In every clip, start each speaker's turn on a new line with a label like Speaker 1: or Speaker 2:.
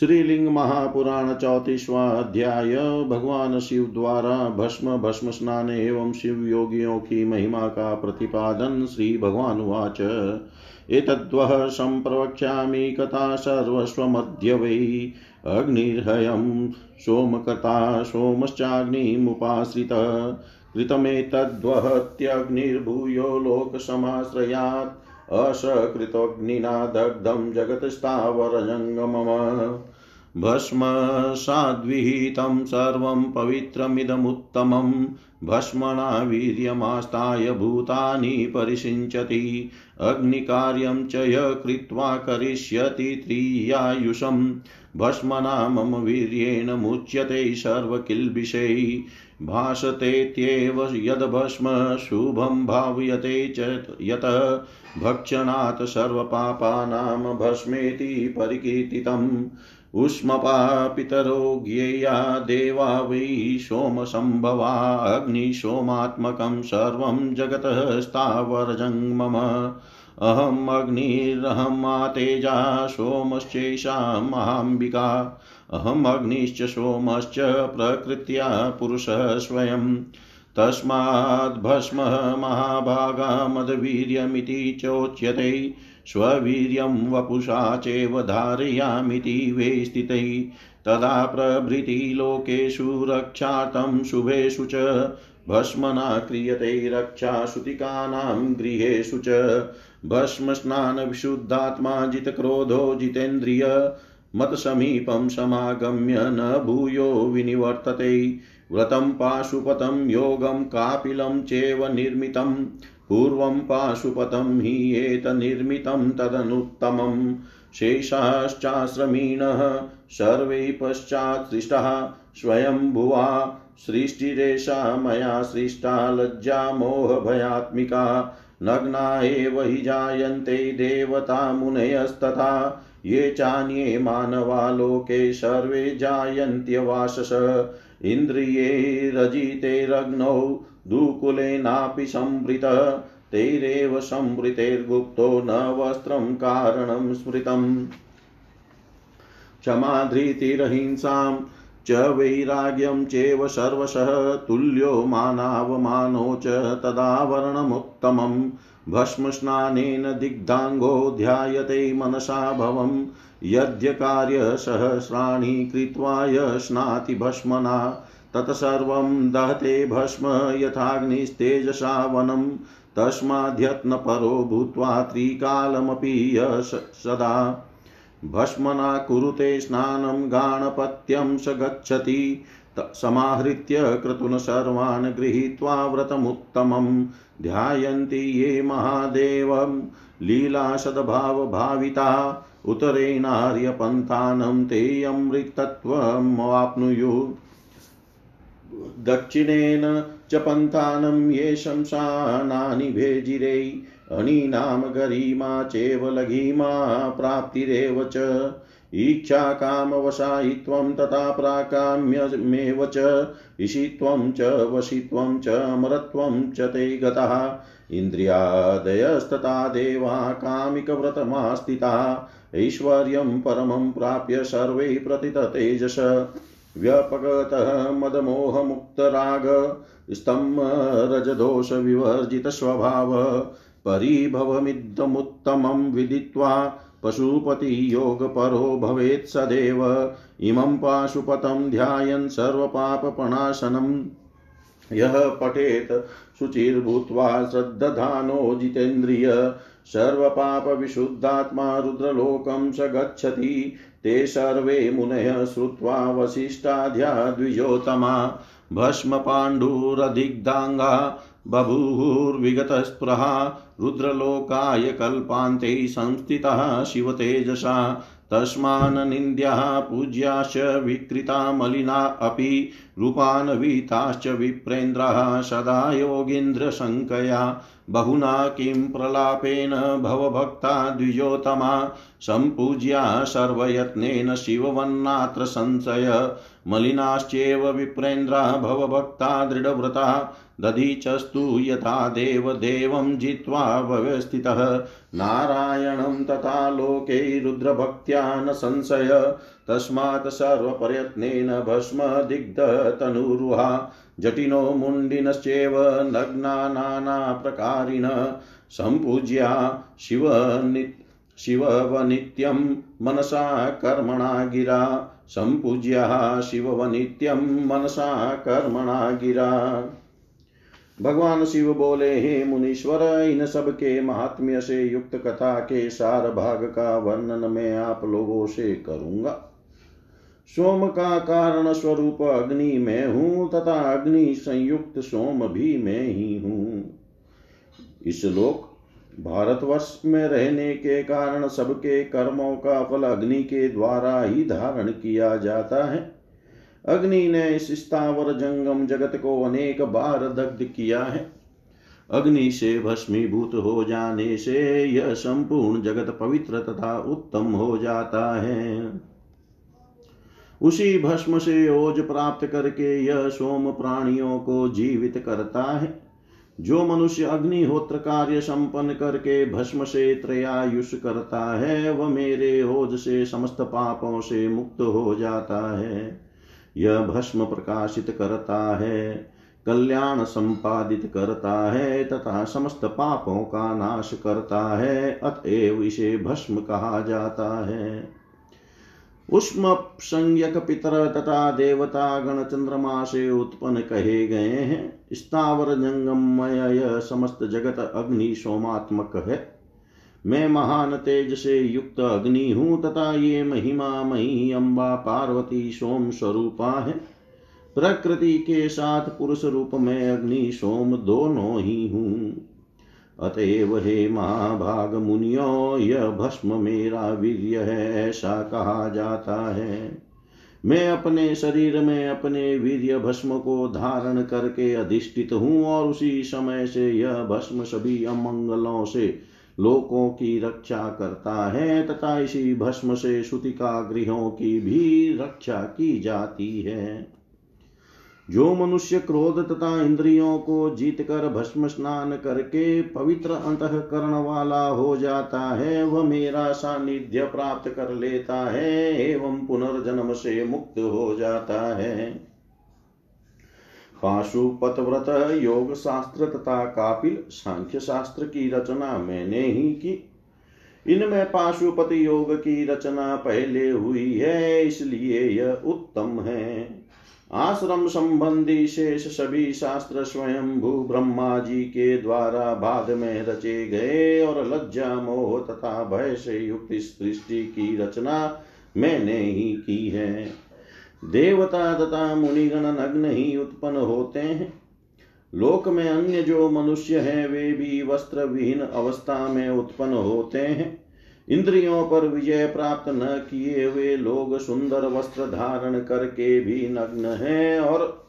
Speaker 1: श्रीलिंग महापुराण चौतीसवा अध्याय भगवान शिव द्वारा भस्म भस्म स्नान एवं शिव योगियों की महिमा का प्रतिपादन श्री भगवान उवाच। एतद्वः सम्प्रवक्ष्यामि कथा सर्वस्वमध्य वै अग्निर्हयं सोमकर्ता सोमश्चाग्निमुपाश्रित। कृतमेतद्वहत्यग्निर्भूयो लोकसमाश्रयात्। असकृतोऽग्निना दग्धं जगत्स्थावरजङ्गमम। भस्मसाद्विहितं सर्वं पवित्रमिदमुत्तमं। भस्मना वीर्यमास्ताय भूतानि परिषिञ्चति अग्निकार्यं च य कृत्वा करिष्यति त्रियायुषं। भस्मना मम वीर्येण मुच्यते सर्वकिल्बिषै। भासतेत्येव यद्भस्म शुभं भाव्यते च यतः। भक्षणात् सर्वपापानां भस्मेति परिकीर्तितम्। उष्मपा पितरो ज्ञेया देवा वै सोमसम्भवा अग्निसोमात्मकं सर्वं जगतः स्थावरजङ्मम अहम् अग्निरहं तेजा सोमश्चैषा महाम्बिका। अहमग्निश्च सोमश्च प्रकृत्या पुरुषः तस्माद्भस्मः महाभागा मदवीर्यमिति चोच्यते। स्ववीर्यं वपुषा चैव धारयामिति वे स्थितै। तदा प्रभृति लोकेषु रक्षार्थं शुभेषु च। भस्मना क्रियते रक्षा श्रुतिकानां गृहेषु च। भस्मस्नानविशुद्धात्मा जितक्रोधो जितेन्द्रिय। मत्समीपं समागम्य न भूयो विनिवर्तते। व्रतं पाशुपतं योगं कापिलं चैव निर्मितं। पूर्वं पाशुपतं हि एतनिर्मितं तदनुत्तमम् शेषाश्चाश्रमीणः सर्वे पश्चात् सृष्टः स्वयंभुवा सृष्टिरेषा मया सृष्टा लज्जा मोहभयात्मिका नग्ना एव हि जायन्ते देवता मुनयस्तथा ये चान्ये मानवा लोके सर्वे जायन्त्यवासस। इन्द्रियैरजितैरग्नौ दुकुलेनापि संवृत, तैरेव संवृतेर्गुप्तो न वस्त्रं कारणं स्मृतम्। क्षमाधृतिरहिंसां च वैराग्यं चैव सर्वशः, तुल्यो मानावमानो च तदावरणमुत्तमम्। भस्मस्नानेन दिग्धाङ्गो ध्यायते मनसा भवं यद्यकार्यसहस्राणि कृत्वा यश्नाति भस्मना तत्सर्वं दहते भस्म यथाग्निस्तेजसा वनं। तस्माद्यत्नपरो भूत्वा त्रिकालमपि यश सदा। भस्मना कुरुते स्नानं गाणपत्यं स गच्छति समाहृत्य क्रतुन सर्वान् गृहीत्वा व्रतमुत्तमं। ध्यायन्ति ये महादेवं, लीलासद्भावभाविता उतरेणार्यपन्थानं ते अमृतत्वमवाप्नुयुः दक्षिणेन च पन्थानं ये शंसानानि भेजिरे अणीनां गरिमा चैव लघिमा प्राप्तिरेव च। ईक्षा कामवशायित्वं तथा प्राकाम्यमेव च। ईशित्वं च, वशित्वं च, अमरत्वं च ते गतः। इन्द्रियादयस्तथा देवा कामिकव्रतमास्थिता। ऐश्वर्यं परमं प्राप्य सर्वे प्रतिततेजस व्यपगतः मदमोहमुक्तराग स्तम्भ रजदोषविवर्जितस्वभाव परिभवमिदमुत्तमं विदित्वा पशुपतियोगपरो भवेत् सदैव। इमं पाशुपतं ध्यायन् सर्वपापप्रणाशनम् यः पठेत् शुचिर्भूत्वा श्रद्दधानो जितेन्द्रिय सर्वपापविशुद्धात्मा रुद्रलोकं स गच्छति। ते सर्वे मुनयः श्रुत्वा वसिष्ठाध्या द्विजोतमा भस्मपाण्डुरधिग्धाङ्गा बभूवुर्विगतस्पृहा, रुद्रलोकाय कल्पान्ते संस्थितः शिवतेजसा। तस्मान्निन्द्याः पूज्याश्च विकृता मलिना अपि, रूपान्विताश्च विप्रेन्द्राः सदा योगीन्द्रशङ्कया। बहुना किं प्रलापेन भवभक्ता द्विजोतमा सम्पूज्या सर्वयत्नेन शिववन्नात्र संशय। मलिनाश्चेव विप्रेन्द्रा भवभक्ता दृढव्रता दधीचस्तु यथा देवदेवं जित्वा व्यवस्थितः नारायणं तथा लोके रुद्रभक्त्या न संशय। तस्मात् सर्वप्रयत्नेन भस्मदिग्धतनुरुहा। जटिनो मुण्डिनश्चेव नग्ना नानाप्रकारिण सम्पूज्या शिवनित् शिववनित्यं मनसा कर्मणा गिरा। सम्पूज्या शिववनित्यं मनसा कर्मणा गिरा। भगवान शिव बोले, हे मुनीश्वर, इन सब के महात्म्य से युक्त कथा के सार भाग का वर्णन मैं आप लोगों से करूँगा। सोम का कारण स्वरूप अग्नि में हूँ, तथा अग्नि संयुक्त सोम भी मैं ही हूँ। इस लोक भारतवर्ष में रहने के कारण सबके कर्मों का फल अग्नि के द्वारा ही धारण किया जाता है। अग्नि ने इस स्थावर जंगम जगत को अनेक बार दग्ध किया है। अग्नि से भस्मीभूत हो जाने से यह संपूर्ण जगत पवित्र तथा उत्तम हो जाता है। उसी भस्म से ओज प्राप्त करके यह सोम प्राणियों को जीवित करता है। जो मनुष्य अग्निहोत्र कार्य संपन्न करके भस्म से त्रयायुष करता है, वह मेरे ओज से समस्त पापों से मुक्त हो जाता है। यह भस्म प्रकाशित करता है, कल्याण संपादित करता है, तथा समस्त पापों का नाश करता है, अतएव इसे भस्म कहा जाता है। उष्म संयक पितर तथा देवता गण चंद्रमा से उत्पन्न कहे गए हैं। स्थावर जंगमय यह समस्त जगत अग्नि सोमात्मक है मैं महान तेज से युक्त अग्नि हूँ तथा ये महिमा मही अम्बा पार्वती सोम स्वरूपा है। प्रकृति के साथ पुरुष रूप में अग्नि सोम दोनों ही हूँ। अतएव हे महाभाग मुनियो, यह भस्म मेरा वीर्य है, ऐसा कहा जाता है। मैं अपने शरीर में अपने वीर्य भस्म को धारण करके अधिष्ठित हूँ और उसी समय से यह भस्म सभी अमंगलों से लोकों की रक्षा करता है, तथा इसी भस्म से श्रुतिका गृहों की भी रक्षा की जाती है। जो मनुष्य क्रोध तथा इंद्रियों को जीत कर भस्म स्नान करके पवित्र अंतकरण वाला हो जाता है, वह मेरा सानिध्य प्राप्त कर लेता है, एवं पुनर्जन्म से मुक्त हो जाता है। पाशुपत व्रत योग शास्त्र तथा कापिल सांख्य शास्त्र की रचना मैंने ही की। इनमें पाशुपत योग की रचना पहले हुई है, इसलिए यह उत्तम है। आश्रम संबंधी शेष सभी शास्त्र स्वयं भू ब्रह्मा जी के द्वारा बाद में रचे गए और लज्जा, मोह तथा भय से युक्त सृष्टि की रचना मैंने ही की है। देवता तथा मुनिगण नग्न ही उत्पन्न होते हैं। लोक में अन्य जो मनुष्य हैं, वे भी वस्त्र विहीन अवस्था में उत्पन्न होते हैं। इंद्रियों पर विजय प्राप्त न किए हुए लोग सुंदर वस्त्र धारण करके भी नग्न हैं और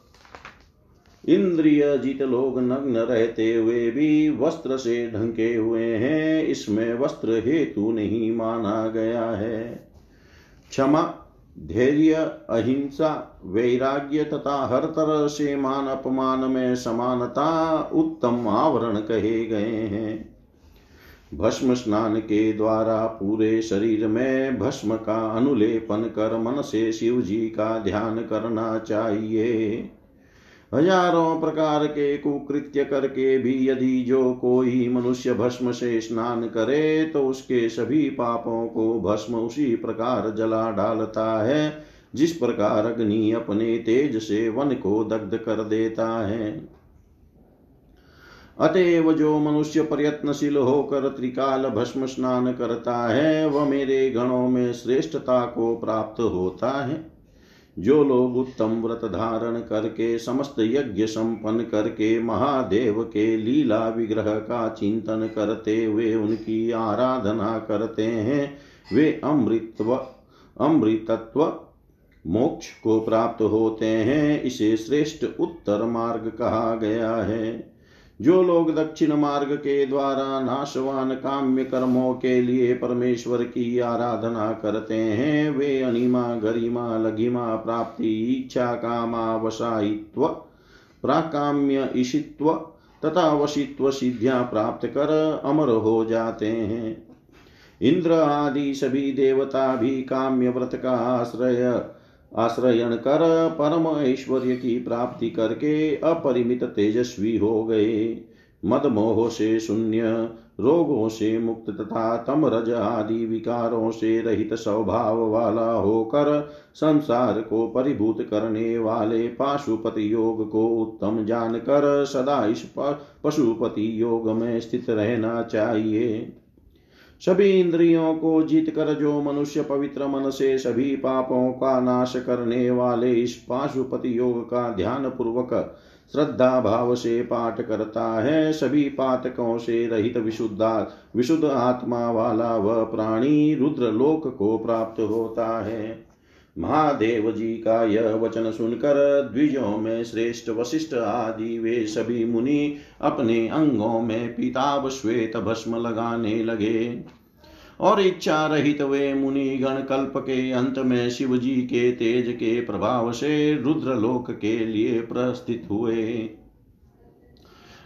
Speaker 1: इंद्रिय जित लोग नग्न रहते हुए भी वस्त्र से ढंके हुए हैं, इसमें वस्त्र हेतु नहीं माना गया है। क्षमा, धैर्य, अहिंसा, वैराग्य तथा हर तरह से मान अपमान में समानता उत्तम आवरण कहे गए हैं। भस्म स्नान के द्वारा पूरे शरीर में भस्म का अनुलेपन कर मन से शिव जी का ध्यान करना चाहिए। हज़ारों प्रकार के कुकृत्य करके भी यदि जो कोई मनुष्य भस्म से स्नान करे तो उसके सभी पापों को भस्म उसी प्रकार जला डालता है, जिस प्रकार अग्नि अपने तेज से वन को दग्ध कर देता है। अतएव जो मनुष्य प्रयत्नशील होकर त्रिकाल भस्म स्नान करता है, वह मेरे गणों में श्रेष्ठता को प्राप्त होता है। जो लोग उत्तम व्रत धारण करके, समस्त यज्ञ संपन्न करके, महादेव के लीला विग्रह का चिंतन करते हुए उनकी आराधना करते हैं, वे अमृतव, अमृतत्व, मोक्ष को प्राप्त होते हैं, इसे श्रेष्ठ उत्तर मार्ग कहा गया है। जो लोग दक्षिण मार्ग के द्वारा नाशवान काम्य कर्मों के लिए परमेश्वर की आराधना करते हैं, वे अनिमा, गरिमा, लघिमा, प्राप्ति, इच्छा, कामा, वसायित्व, प्राकाम्य, ईशित्व तथा वशित्व सिद्धियाँ प्राप्त कर अमर हो जाते हैं। इंद्र आदि सभी देवता भी काम्य व्रत का आश्रय आश्रयण कर परम ऐश्वर्य की प्राप्ति करके अपरिमित तेजस्वी हो गए। मद मोह से शून्य, रोगों से मुक्त तथा तम रज आदि विकारों से रहित स्वभाव वाला होकर संसार को परिभूत करने वाले पाशुपति योग को उत्तम जानकर सदा इस पशुपति योग में स्थित रहना चाहिए। सभी इंद्रियों को जीत कर जो मनुष्य पवित्र मन से सभी पापों का नाश करने वाले इस पाशुपति योग का ध्यान पूर्वक श्रद्धा भाव से पाठ करता है, सभी पातकों से रहित विशुद्धा, विशुद्ध आत्मा वाला वह प्राणी रुद्र लोक को प्राप्त होता है। महादेव जी का यह वचन सुनकर द्विजों में श्रेष्ठ, वशिष्ठ आदि वे सभी मुनि अपने अंगों में पीताब श्वेत भस्म लगाने लगे। और इच्छा रहित वे मुनि गण कल्प के अंत में शिव जी के तेज के प्रभाव से रुद्र लोक के लिए प्रस्थित हुए।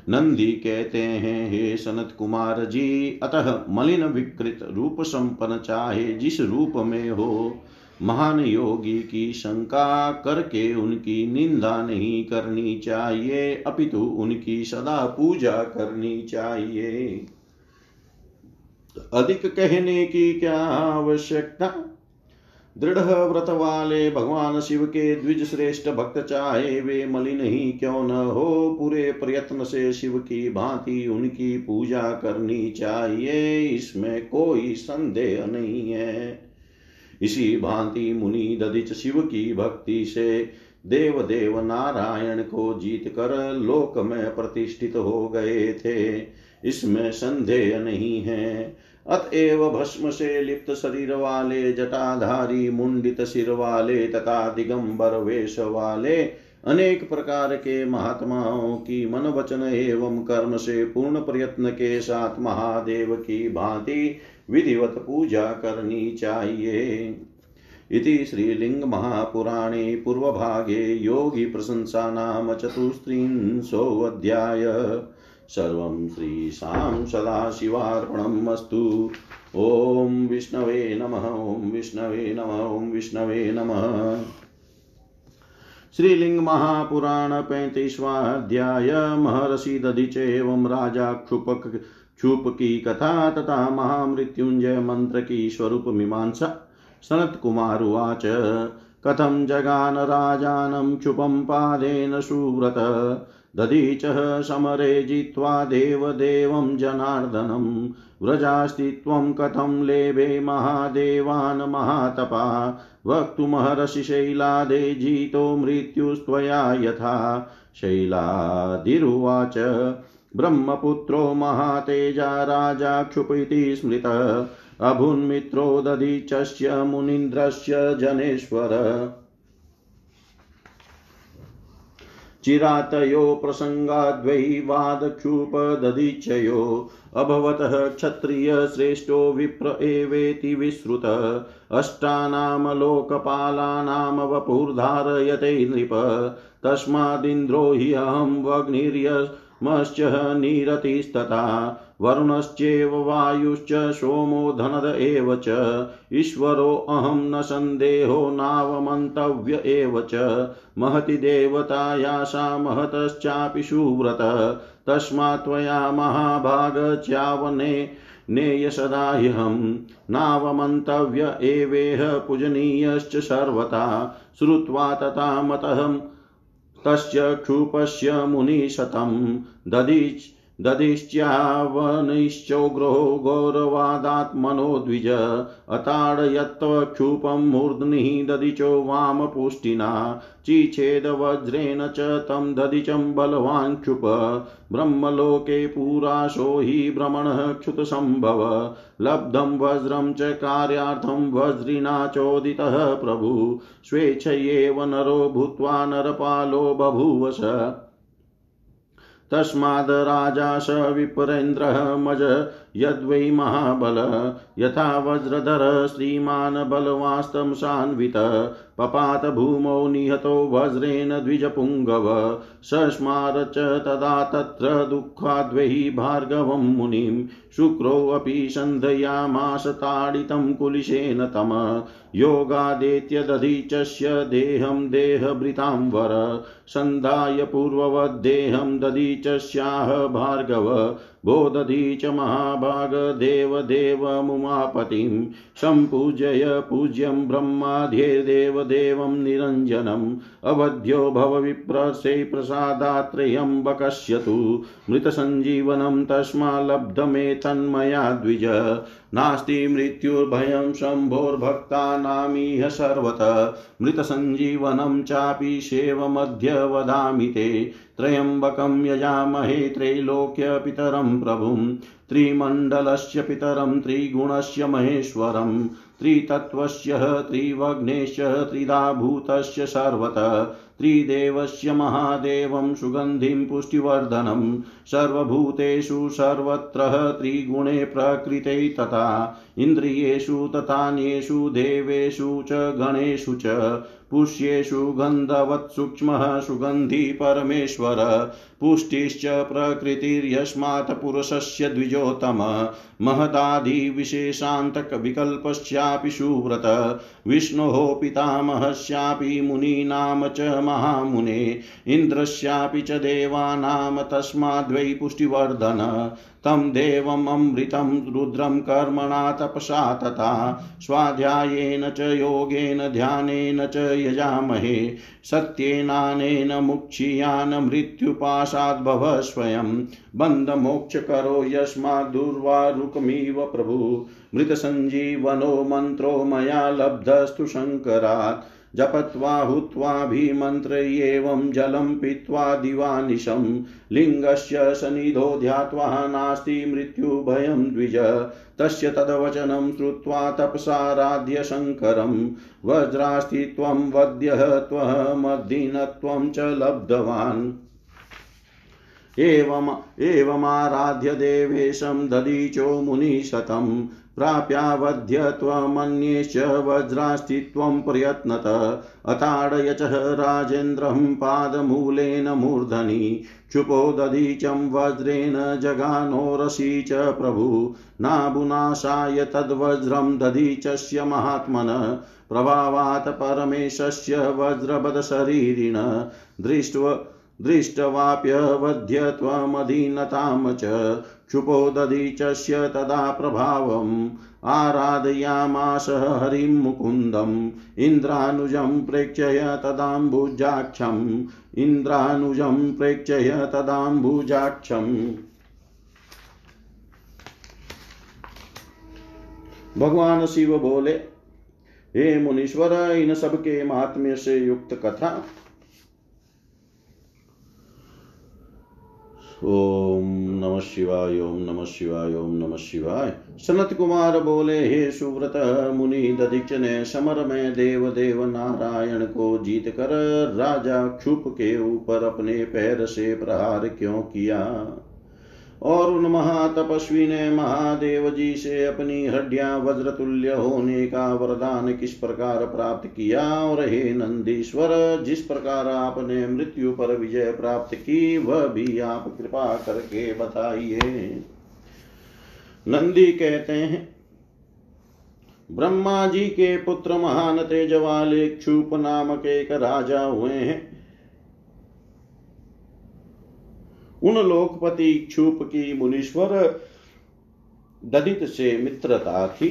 Speaker 1: नंदी कहते हैं, हे सनत कुमार जी, अतः मलिन विकृत रूप संपन्न चाहे जिस रूप में हो महान योगी की शंका करके उनकी निंदा नहीं करनी चाहिए, अपितु उनकी सदा पूजा करनी चाहिए। अधिक कहने की क्या आवश्यकता? दृढ़ व्रत वाले भगवान शिव के द्विज श्रेष्ठ भक्त चाहे वे मलिन ही क्यों न हो, पूरे प्रयत्न से शिव की भांति उनकी पूजा करनी चाहिए, इसमें कोई संदेह नहीं है। इसी भांति मुनि दधिच शिव की भक्ति से देव देव नारायण को जीत कर लोक में प्रतिष्ठित हो गए थे। इसमें संदेह नहीं है। अतएव भस्म से लिप्त शरीर वाले, जटाधारी, मुंडित सिर वाले, तथा दिगंबर वेश वाले अनेक प्रकार के महात्माओं की मन वचन एवं कर्म से पूर्ण प्रयत्न के साथ महादेव की भांति विधिवत पूजा करनी चाहिए। इति श्रीलिङ्गमहापुराणे पूर्वभागे योगी योगिप्रशंसा नाम चतुस्त्रिंशोऽध्याय। सर्वं श्रीशां सदाशिवार्पणम् अस्तु। ॐ विष्णवे नमः, ॐ विष्णवे नमः, ॐ विष्णवे नमः। श्रीलिंग महापुराण पैंतीसवा अध्याय। महर्षि दधिच एवं राजा क्षुपक क्षुप की कथा तथा महामृत्युंजय मंत्र की स्वरूप मीमांसा। सनत कुमार उवाच, कथं जगान राजानं क्षुपं पादेन सुव्रत? दधीचः समरे जित्वा देवदेवं जनार्दनं व्रजास्तित्वं कथं लेभे महादेवान् महातपा। वक्तुमहर्षि शैलादे, जितो मृत्युस्त्वया यथा। शैलादिरुवाच, ब्रह्मपुत्रो महातेजा राजा क्षुप इति स्मृतः। अभुन्मित्रो दधीचस्य मुनीन्द्रस्य जनेश्वर। चिरातयो प्रसङ्गाद्वै वादक्षुपदधीचयो। अभवतः क्षत्रियश्रेष्ठो विप्र एवेति विश्रुत। अष्टानां लोकपालानां वपुर्धारयते नृप। तस्मादिन्द्रो हि अहं वग्निर्यमश्च निरतिस्तथा। वरुणश्चेव वायुश्च सोमो धनद एव च। ईश्वरोऽहं न सन्देहो नावमन्तव्य एव च। महति देवतायासा महतश्चापि सुव्रत। तस्मात् त्वया महाभागच्यावने नेय सदा ह्यहं। नावमन्तव्य एवेह पूजनीयश्च सर्वथा। श्रुत्वा तथा मतः तस्य क्षुपस्य मुनिशतं। दधीच दधिश्चावनिश्चोग्रो गौरवादात्मनो द्विज, अताडयत्वक्षुपं मूर्ध्नि दधिचो वामपुष्टिना चिच्छेदवज्रेण च तं दधिचं बलवान् क्षुप। ब्रह्मलोके पुराशो हि भ्रमणः क्षुतसम्भव, लब्धं वज्रं च कार्यार्थं वज्रिणा चोदितः प्रभु। स्वेच्छयेव नरो भूत्वा नरपालो बभूवस तस्माद् राजा स विप्रेन्द्रः मज यद्वै महाबल यथा वज्रधर श्रीमान् बलवास्तंसान्वित पपात भूमौ निहतो वज्रेण द्विजपुङ्गव सस्मार च तदा तत्र दुःखाद्वै भार्गवं मुनिं शुक्रोऽपि सन्धयामास कुलिशेन तम योगादेत्य दधीचस्य देहं देहभृतां वर सन्धाय पूर्ववद्देहं दधीचस्याह भार्गव बोदधी च महाभागदेवदेवमुमापतिं सम्पूजय पूज्यं ब्रह्माध्येदेवदेवं निरञ्जनम् अवध्यो भवविप्रसे प्रसादात्र्यम्बकस्य तु मृतसञ्जीवनं तस्मा लब्धमेतन्मया द्विज नास्ति मृत्युर्भयं शम्भोर्भक्तानामिह सर्वत मृतसञ्जीवनं चापि सेवमध्य वदामि ते त्र्यम्बकं यजामहे त्रैलोक्यपितरं प्रभुं त्रिमण्डलस्य पितरं त्रिगुणस्य महेश्वरं त्रितत्त्वस्य त्रिवग्नेश्च सर्वतः सर्वत त्रिदेवस्य महादेवं सुगन्धिं पुष्टिवर्धनं, सर्वभूतेषु सर्वत्र त्रिगुणे प्रकृते तथा इन्द्रियेषु तथान्येषु देवेषु च गणेषु च, पुष्येषु गन्धवत्सूक्ष्मः सुगन्धी परमेश्वर, पुष्टिश्च प्रकृतिर्यस्मात् पुरुषस्य द्विजोतम महदादिविशेषान्तकविकल्पस्यापि सुव्रत, विष्णोः पितामहस्यापि मुनीनां च महामुने, इन्द्रस्यापि च देवानां तस्माद्वै पुष्टिवर्धन। तं देवममृतं रुद्रं कर्मणा तपसा तथा, स्वाध्यायेन च योगेन, ध्यानेन च यजामहे। सत्येनानेन मुक्षीयान् मृत्युपाशाद्भव स्वयं। बन्धमोक्षकरो यस्माद्दुर्वारुकमिव प्रभु। मृतसञ्जीवनो मन्त्रो मया लब्धस्तु शङ्करात्। जपत्वा हुत्वाभिमन्त्रयेवं जलं पीत्वा दिवानिशं लिङ्गस्य सनिधो ध्यात्वा नास्ति मृत्युभयं द्विज। तस्य तद्वचनं श्रुत्वा तपसाराध्य शङ्करं वज्रास्तित्वं वद्यः त्वमद्दिनत्वं च लब्धवान्। एवम्, एवमाराध्य देवेशं ददीचो मुनिशतम्। प्राप्यावध्य त्वमन्येश्च वज्रास्तित्वं प्रयत्नत। अताडय च राजेन्द्रं पादमूलेन मूर्धनि। क्षुपो दधीचं वज्रेण जगानोरसि च प्रभु। नाबुनाशाय तद्वज्रं दधीचस्य महात्मन। प्रभावात् परमेशस्य वज्रबदशरीरिण दृष्ट्वा दृष्ट्वाप्यवध्य त्वमधीनतां च क्षुपो दधीचस्य तदा प्रभावम्। आराधयामास हरिं मुकुन्दम्। इन्द्रानुजं प्रेक्षय तदाम्बुजाक्षम्। इन्द्रानुजं प्रेक्षय तदाम्बुजाक्षम्। भगवान शिव बोले, हे मुनीश्वर, इन सबके महात्म्य से युक्त कथा ओम नमः शिवाय, ओम नमः शिवाय, ओम नमः शिवाय। सनत कुमार बोले, हे सुव्रत मुनि दधिच ने समर में देव देव नारायण को जीत कर राजा क्षुप के ऊपर अपने पैर से प्रहार क्यों किया? और उन महातपस्वी ने महादेव जी से अपनी हड्डियाँ वज्रतुल्य होने का वरदान किस प्रकार प्राप्त किया? और हे नंदीश्वर, जिस प्रकार आपने मृत्यु पर विजय प्राप्त की, वह भी आप कृपा करके बताइए। नंदी कहते हैं, ब्रह्मा जी के पुत्र महान तेज वाले क्षुप नामक एक राजा हुए हैं। उन लोकपति क्षुप की मुनीश्वर ददित से मित्रता थी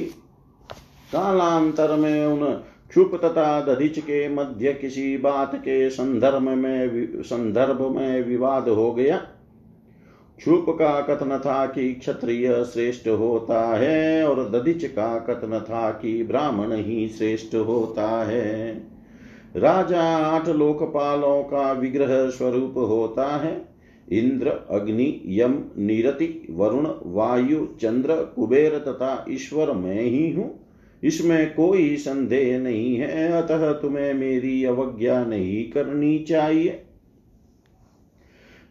Speaker 1: कालांतर में उन क्षुप तथा दधिच के मध्य किसी बात के संदर्भ में संदर्भ में विवाद हो गया। क्षुप का कथन था कि क्षत्रिय श्रेष्ठ होता है और दधिच का कथन था कि ब्राह्मण ही श्रेष्ठ होता है। राजा आठ लोकपालों का विग्रह स्वरूप होता है। इंद्र, अग्नि, यम, नीरति, वरुण, वायु, चंद्र, कुबेर तथा ईश्वर मैं ही हूँ। इसमें कोई संदेह नहीं है, अतः तुम्हें मेरी अवज्ञा नहीं करनी चाहिए।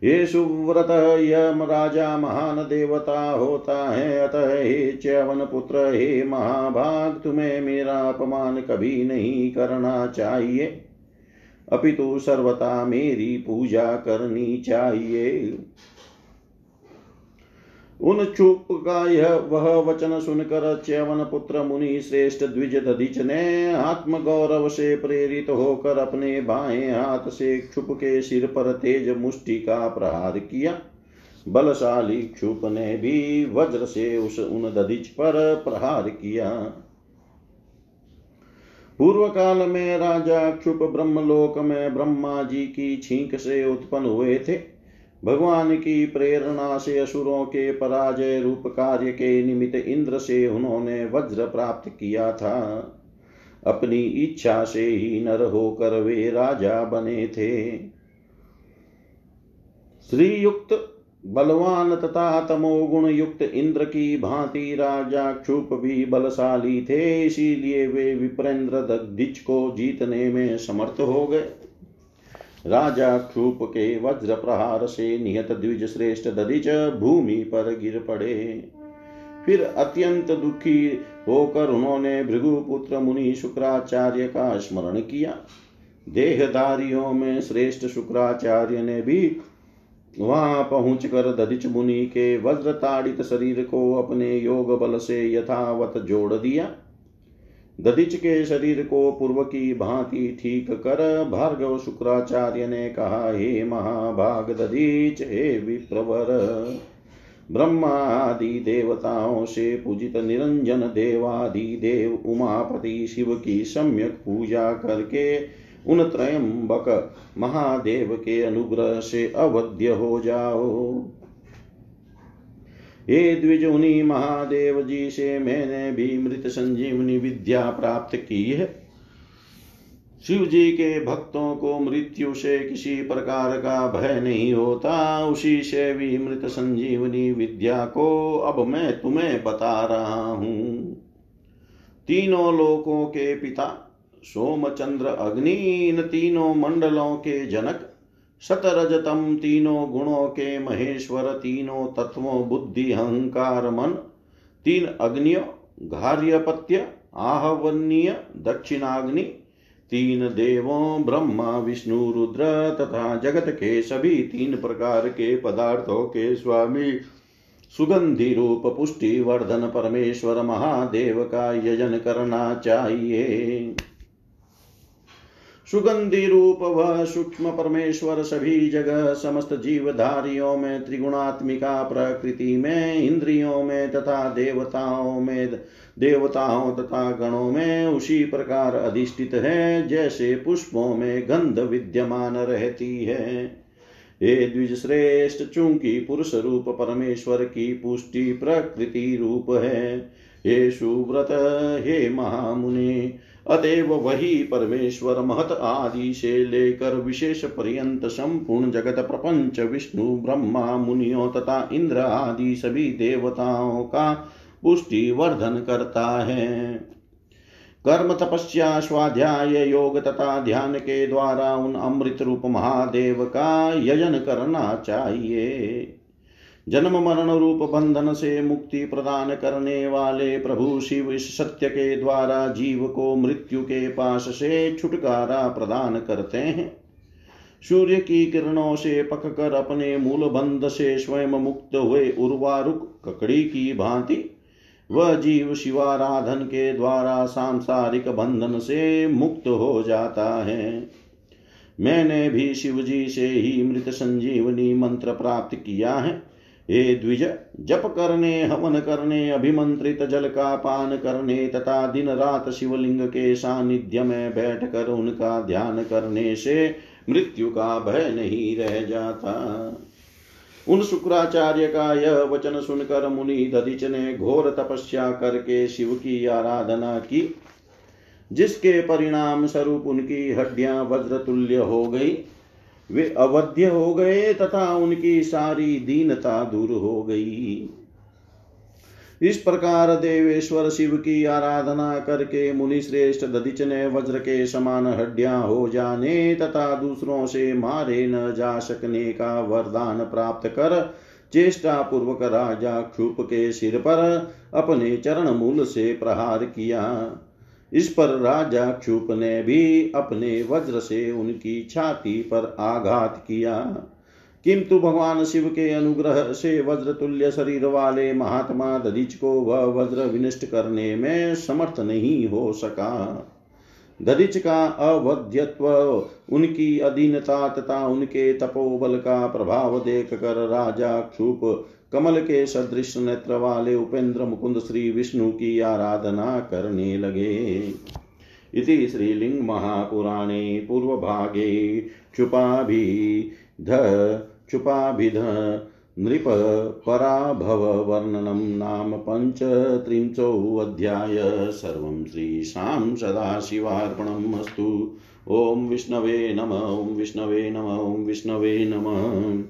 Speaker 1: ये सुव्रत यम राजा महान देवता होता है, अतः हे च्यवन पुत्र, हे महाभाग, तुम्हें मेरा अपमान कभी नहीं करना चाहिए। अपितु सर्वथा मेरी पूजा करनी चाहिए। उन चुप का यह वह वचन सुनकर च्यवन पुत्र मुनि श्रेष्ठ द्विज दधिच ने आत्म गौरव से प्रेरित होकर अपने बाएँ हाथ से क्षुप के सिर पर तेज मुष्टि का प्रहार किया। बलशाली क्षुप ने भी वज्र से उस उन दधिच पर प्रहार किया। पूर्व काल में राजा क्षुप ब्रह्मलोक में ब्रह्मा जी की छींक से उत्पन्न हुए थे। भगवान की प्रेरणा से असुरों के पराजय रूप कार्य के निमित्त इंद्र से उन्होंने वज्र प्राप्त किया था। अपनी इच्छा से ही नर होकर वे राजा बने थे। श्रीयुक्त बलवान तथा तमोगुण युक्त इंद्र की भांति राजा क्षुप भी बलशाली थे, इसीलिए वे विप्रेंद्र दग्धिच को जीतने में समर्थ हो गए। राजा क्षूप के वज्र प्रहार से निहत द्विज श्रेष्ठ दधिच भूमि पर गिर पड़े। फिर अत्यंत दुखी होकर उन्होंने भृगुपुत्र मुनि शुक्राचार्य का स्मरण किया। देहधारियों में श्रेष्ठ शुक्राचार्य ने भी वहाँ पहुंचकर दधिच मुनि के वज्र ताड़ित शरीर को अपने योग बल से यथावत जोड़ दिया। दधिच के शरीर को पूर्व की भांति ठीक कर भार्गव शुक्राचार्य ने कहा, हे महाभाग दधिच, हे विप्रवर ब्रह्मा आदि देवताओं से पूजित निरंजन देवादि देव उमापति शिव की सम्यक पूजा करके उन त्रयंबक महादेव के अनुग्रह से अवध्य हो जाओ। हे द्विज उन्हीं महादेव जी से मैंने भी मृत संजीवनी विद्या प्राप्त की है। शिव जी के भक्तों को मृत्यु से किसी प्रकार का भय नहीं होता। उसी से भी मृत संजीवनी विद्या को अब मैं तुम्हें बता रहा हूँ। तीनों लोकों के पिता सोमचंद्र अग्नि इन तीनों मंडलों के जनक, शतरजतम तीनों गुणों के महेश्वर, तीनों तत्वों, बुद्धि, अहंकार, मन, तीन अग्नियों, घार्यपत्य, आहवनीय, दक्षिणाग्नि, तीन देवों, ब्रह्मा, विष्णु, रुद्र तथा जगत के सभी तीन प्रकार के पदार्थों के स्वामी, सुगंधि रूप, पुष्टि, वर्धन, परमेश्वर, महादेव का यजन करना चाहिए। सुगंधि रूप वह सूक्ष्म परमेश्वर सभी जगह समस्त जीवधारियों में, त्रिगुणात्मिका प्रकृति में, इंद्रियों में तथा देवताओं में, देवताओं तथा गणों में उसी प्रकार अधिष्ठित है, जैसे पुष्पों में गंध विद्यमान रहती है। हे द्विज श्रेष्ठ चूँकि पुरुष रूप परमेश्वर की पुष्टि प्रकृति रूप है, हे सुव्रत, हे महामुनि अतएव वही परमेश्वर महत आदि से लेकर विशेष पर्यंत संपूर्ण जगत, प्रपंच, विष्णु, ब्रह्मा, मुनियों तथा इंद्र आदि सभी देवताओं का पुष्टि वर्धन करता है। कर्म, तपस्या, स्वाध्याय, योग तथा ध्यान के द्वारा उन अमृत रूप महादेव का यजन करना चाहिए। जन्म मरण रूप बंधन से मुक्ति प्रदान करने वाले प्रभु शिव इस सत्य के द्वारा जीव को मृत्यु के पास से छुटकारा प्रदान करते हैं। सूर्य की किरणों से पककर अपने मूल बंध से स्वयं मुक्त हुए उर्वारुक ककड़ी की भांति, वह जीव शिवाराधन के द्वारा सांसारिक बंधन से मुक्त हो जाता है। मैंने भी शिव जी से ही मृत संजीवनी मंत्र प्राप्त किया है। हे द्विज, जप करने हवन करने अभिमंत्रित जल का पान करने तथा दिन रात शिवलिंग के सानिध्य में बैठकर उनका ध्यान करने से मृत्यु का भय नहीं रह जाता। उन शुक्राचार्य का यह वचन सुनकर मुनि दधिच ने घोर तपस्या करके शिव की आराधना की, जिसके परिणाम स्वरूप उनकी हड्डियाँ वज्रतुल्य हो गई। वे अवध्य हो गए तथा उनकी सारी दीनता दूर हो गई। इस प्रकार देवेश्वर शिव की आराधना करके मुनि श्रेष्ठ दधिच ने वज्र के समान हड्डियाँ हो जाने तथा दूसरों से मारे न जा सकने का वरदान प्राप्त कर चेष्टा पूर्वक राजा क्षुप के सिर पर अपने चरण मूल से प्रहार किया। इस पर राजा क्षुप ने भी अपने वज्र से उनकी छाती पर आघात किया। किंतु भगवान शिव के अनुग्रह से वज्र तुल्य शरीर वाले महात्मा दधिच को वह वज्र विनष्ट करने में समर्थ नहीं हो सका। दधिच का अवध्यत्व, उनकी अधीनता तथा उनके तपोबल का प्रभाव देख कर राजा क्षुप कमल के सदृश नेत्र वाले उपेंद्र मुकुंद श्री विष्णु की आराधना करने लगे। इति श्रीलिंग महापुराणे पूर्वभागे क्षुपाभिध क्षुपाभिध नृप पराभववर्णनं नाम पञ्चत्रिंशोऽध्याय सर्वं श्रीशां सदाशिवार्पणम् अस्तु। ॐ विष्णवे नम, ॐ विष्णवे नम, ॐ विष्णवे नमः।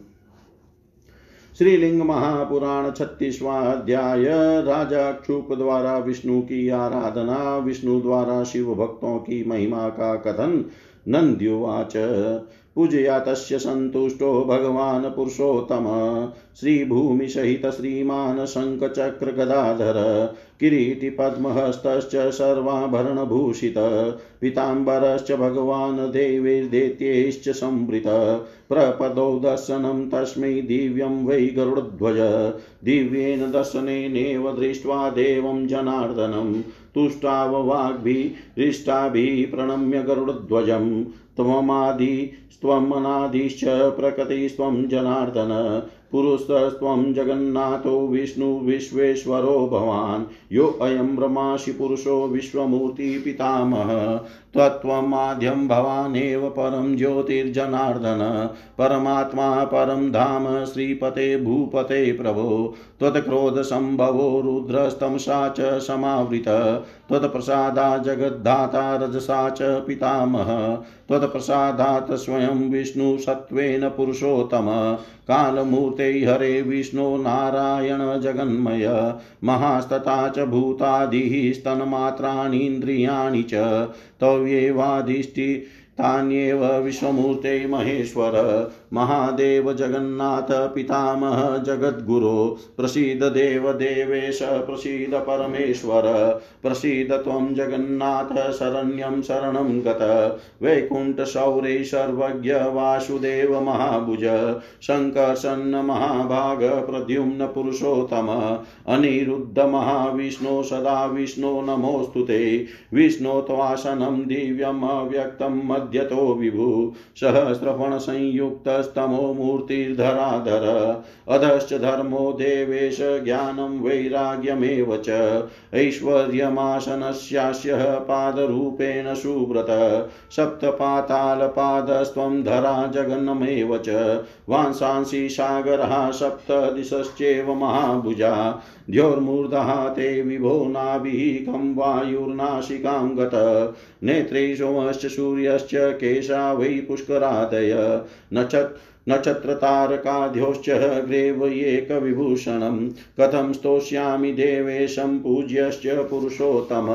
Speaker 1: श्रीलिंग महापुराण छत्तीसवा अध्याय राजा क्षुप द्वारा विष्णु की आराधना, विष्णु द्वारा शिव भक्तों की महिमा का कथन नंद्युवाच पूजया तस्य सन्तुष्टो भगवान् पुरुषोत्तम। श्रीभूमिसहित श्रीमान् शङ्खचक्रगदाधर किरीटिपद्महस्तश्च सर्वाभरणभूषित। पीताम्बरश्च भगवान् देवैर्दैत्यैश्च संवृत। प्रपदौ दर्शनं तस्मै दिव्यं वै गरुडध्वज। दिव्येन दर्शनेनैव दृष्ट्वा देवं जनार्दनं। तुष्टाववाग्भिरिष्टाभिः प्रणम्य गरुडध्वजं त्वमादिस्त्वमनादिश्च प्रकृतिस्त्वं जनार्दन। पुरुषस्त्वं जगन्नाथो विष्णु विश्वेश्वरो भवान्। यो अयं ब्रह्मासि पुरुषो विश्वमूर्तिपितामह त्वत्त्वमाद्यं भवानेव परं ज्योतिर्जनार्दन, परमात्मा परं धाम श्रीपते भूपते प्रभो। त्वत्क्रोधसम्भवो रुद्रस्तमसा च समावृत। त्वत्प्रसादा जगद्धाता रजसा च पितामह। त्वत्प्रसादात् स्वयं विष्णुसत्त्वेन पुरुषोत्तम। कालमूर्ते हरे विष्णो नारायण जगन्मय। महास्तता च भूतादिः च। तव्येवाधिष्ठि तान्येव विश्वमूर्ते महेश्वर। महादेव जगन्नाथ पितामह जगद्गुरो, प्रसीद देव देवेश, प्रसीद परमेश्वर, प्रसीद त्वं जगन्नाथ शरण्यं शरणं गत। वैकुण्ठशौरे सर्वज्ञ वासुदेव महाभुज शङ्कर्षन्न महाभाग प्रद्युम्न पुरुषोत्तम, अनिरुद्ध महाविष्णो सदा विष्णो नमोऽस्तु ते। विष्णो त्वासनं दिव्यम् अव्यक्तं मध्यतो विभु सहस्रफणसंयुक्तस्तमो मूर्तिर्धराधर। अधश्च धर्मो देवेश ज्ञानं वैराग्यमेव च। ऐश्वर्यमासनस्यास्य पादरूपेण सुव्रत। सप्तपातालपादस्त्वं धरा जगन्नमेव च। वांसांसि सागरः सप्तदिशश्चेव महाभुजा। द्योर्मूर्धः ते विभो नाभिः वायुर्नाशिकां गत। नेत्रे सूर्यश्च केशा वै पुष्करादय। नक्षत् नक्षत्रतारकाध्योश्च ग्रेवयेकविभूषणं कथं स्तोष्यामि देवेशं पूज्यश्च पुरुषोत्तम।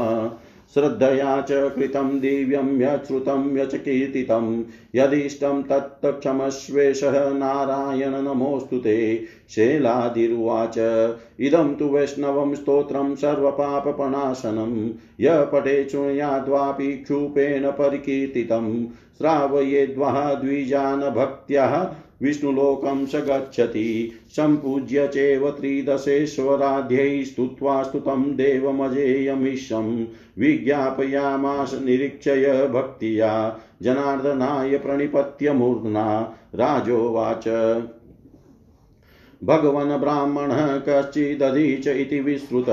Speaker 1: श्रद्धया च कृतं दिव्यं यच्छ्रुतं यच कीर्तितं यदिष्टं तत्क्षमस्वेशः नारायण नमोऽस्तु ते। शेलादिरुवाच। इदं तु वैष्णवं स्तोत्रं सर्वपापपणाशनं। य पठे शृणुयाद्वापि क्षूपेण परिकीर्तितं श्रावयेद्वः द्विजान् भक्त्याः विष्णुलोकं स गच्छति सम्पूज्य चैव त्रिदशेश्वराध्यै स्तुत्वा स्तुतं देवमजेयमीशं विज्ञापयामास निरीक्षय भक्तिया। जनार्दनाय प्रणिपत्य मूर्ध्ना। राजोवाच। भगवन् ब्राह्मणः कश्चिदधीच इति विश्रुत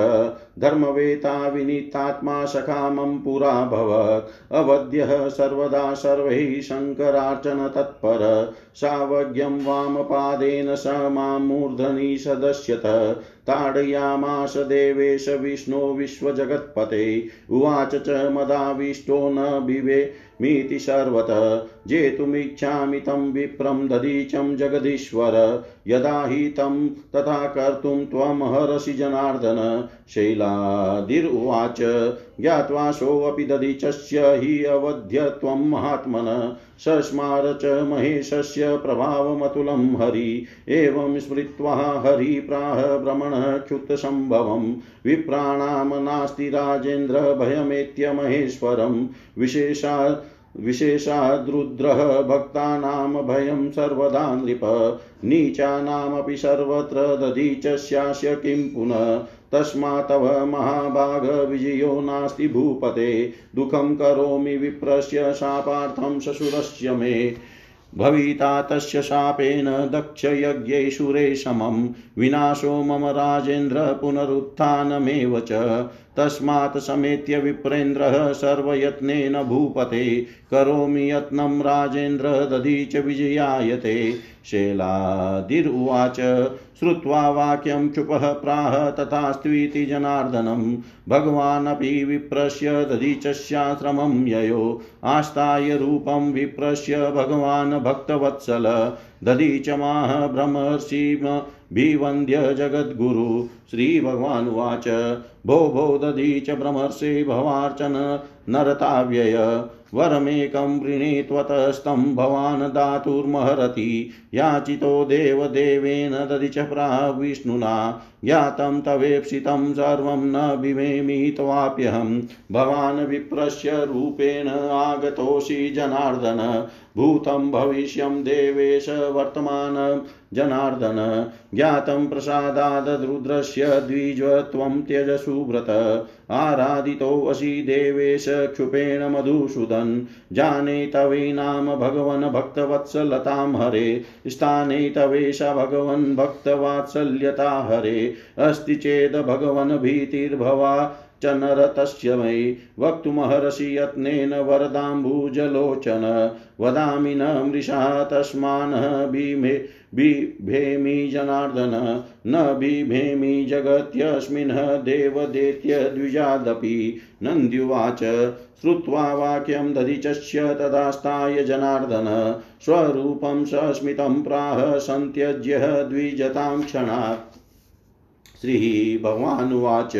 Speaker 1: धर्मवेता विनीतात्मा सखामं पुराभवत् अवध्यः सर्वदा सर्वैः शङ्करार्चन तत्पर। सावज्ञं वामपादेन स माँ मूर्धनि सदस्यत। ताडयामास देवेश विष्णो विश्वजगत्पते। उवाच च मदाविष्टो न विवे मिति सर्वतः। जेतुमिच्छामि तं विप्रं दधीचं जगदीश्वर। यदा हि तं तथा कर्तुं त्वमहर्षि जनार्दन। शैलादिरुवाच ज्ञात्वा सोऽपि दधीचस्य हि अवध्यत्वं महात्मन। सस्मार च महेशस्य प्रभावमतुलं हरि, एवं स्मृत्वा हरि प्राह भ्रमणच्युतसम्भवं विप्राणां नास्ति राजेन्द्र, भयमेत्य महेश्वरं। विशेषा विशेषाद्रुद्रः भक्तानां भयं सर्वदा नृप। नीचानामपि सर्वत्र दधीचस्यास्य किं पुनः। तस्मात् तव महाभागविजयो नास्ति भूपते। दुःखं करोमि विप्रस्य शापार्थं शशुरस्य मे। भविता तस्य शापेन दक्षयज्ञैशुरे समं विनाशो मम राजेन्द्र पुनरुत्थानमेव च। तस्मात् समेत्य विप्रेन्द्रः सर्वयत्नेन भूपते। करोमि यत्नं राजेन्द्र दधीच विजयायते। शेलादिरुवाच, श्रुत्वा वाक्यं चुपः प्राह तथास्त्वीति जनार्दनं। भगवानपि विप्रस्य दधीचस्याश्रमं ययो। आस्ताय रूपं विप्रस्य भगवान् भक्तवत्सल। दधीचमाह ब्रह्मर्षिभिवन्द्य जगद्गुरु श्रीभगवानुवाच भो भो दधीच ब्रह्मर्षि भवार्चन नरताव्यय। वरमेकं वृणे त्वतस्तं भवान् दातुर्महरति। याचितो देवदेवेन दधिच प्राह विष्णुना ज्ञातं तवेप्सितं सर्वं न बिभेमि त्वाप्यहं भवान् विप्रस्य रूपेण आगतोऽसि जनार्दन। भूतं भविष्यं देवेश वर्तमानं जनार्दन, ज्ञातं प्रसादादरुद्रस्य द्विजत्वं त्यज सुव्रत आराधितोऽसि देवेश क्षुपेण मधुसूदन्। जाने तवेनाम भगवन् भक्तवत्सलतां हरे। स्थाने तवेश भगवन् भक्तवात्सल्यता हरे। अस्ति चेद् भगवन् भीतिर्भवा च नरतस्य मयि वक्तुमहर्षि यत्नेन वरदाम्बुजलोचन। वदामि न मृषा तस्मान् भीमे बिभेमि जनार्दन। न बिभेमि जगत्यस्मिन् देवदेत्य द्विजादपि नन्द्युवाच श्रुत्वा वाक्यं दधिचस्य तदास्ताय जनार्दन। स्वरूपं सस्मितं प्राह सन्त्यज्य द्विजतां क्षणात्। श्रीभगवानुवाच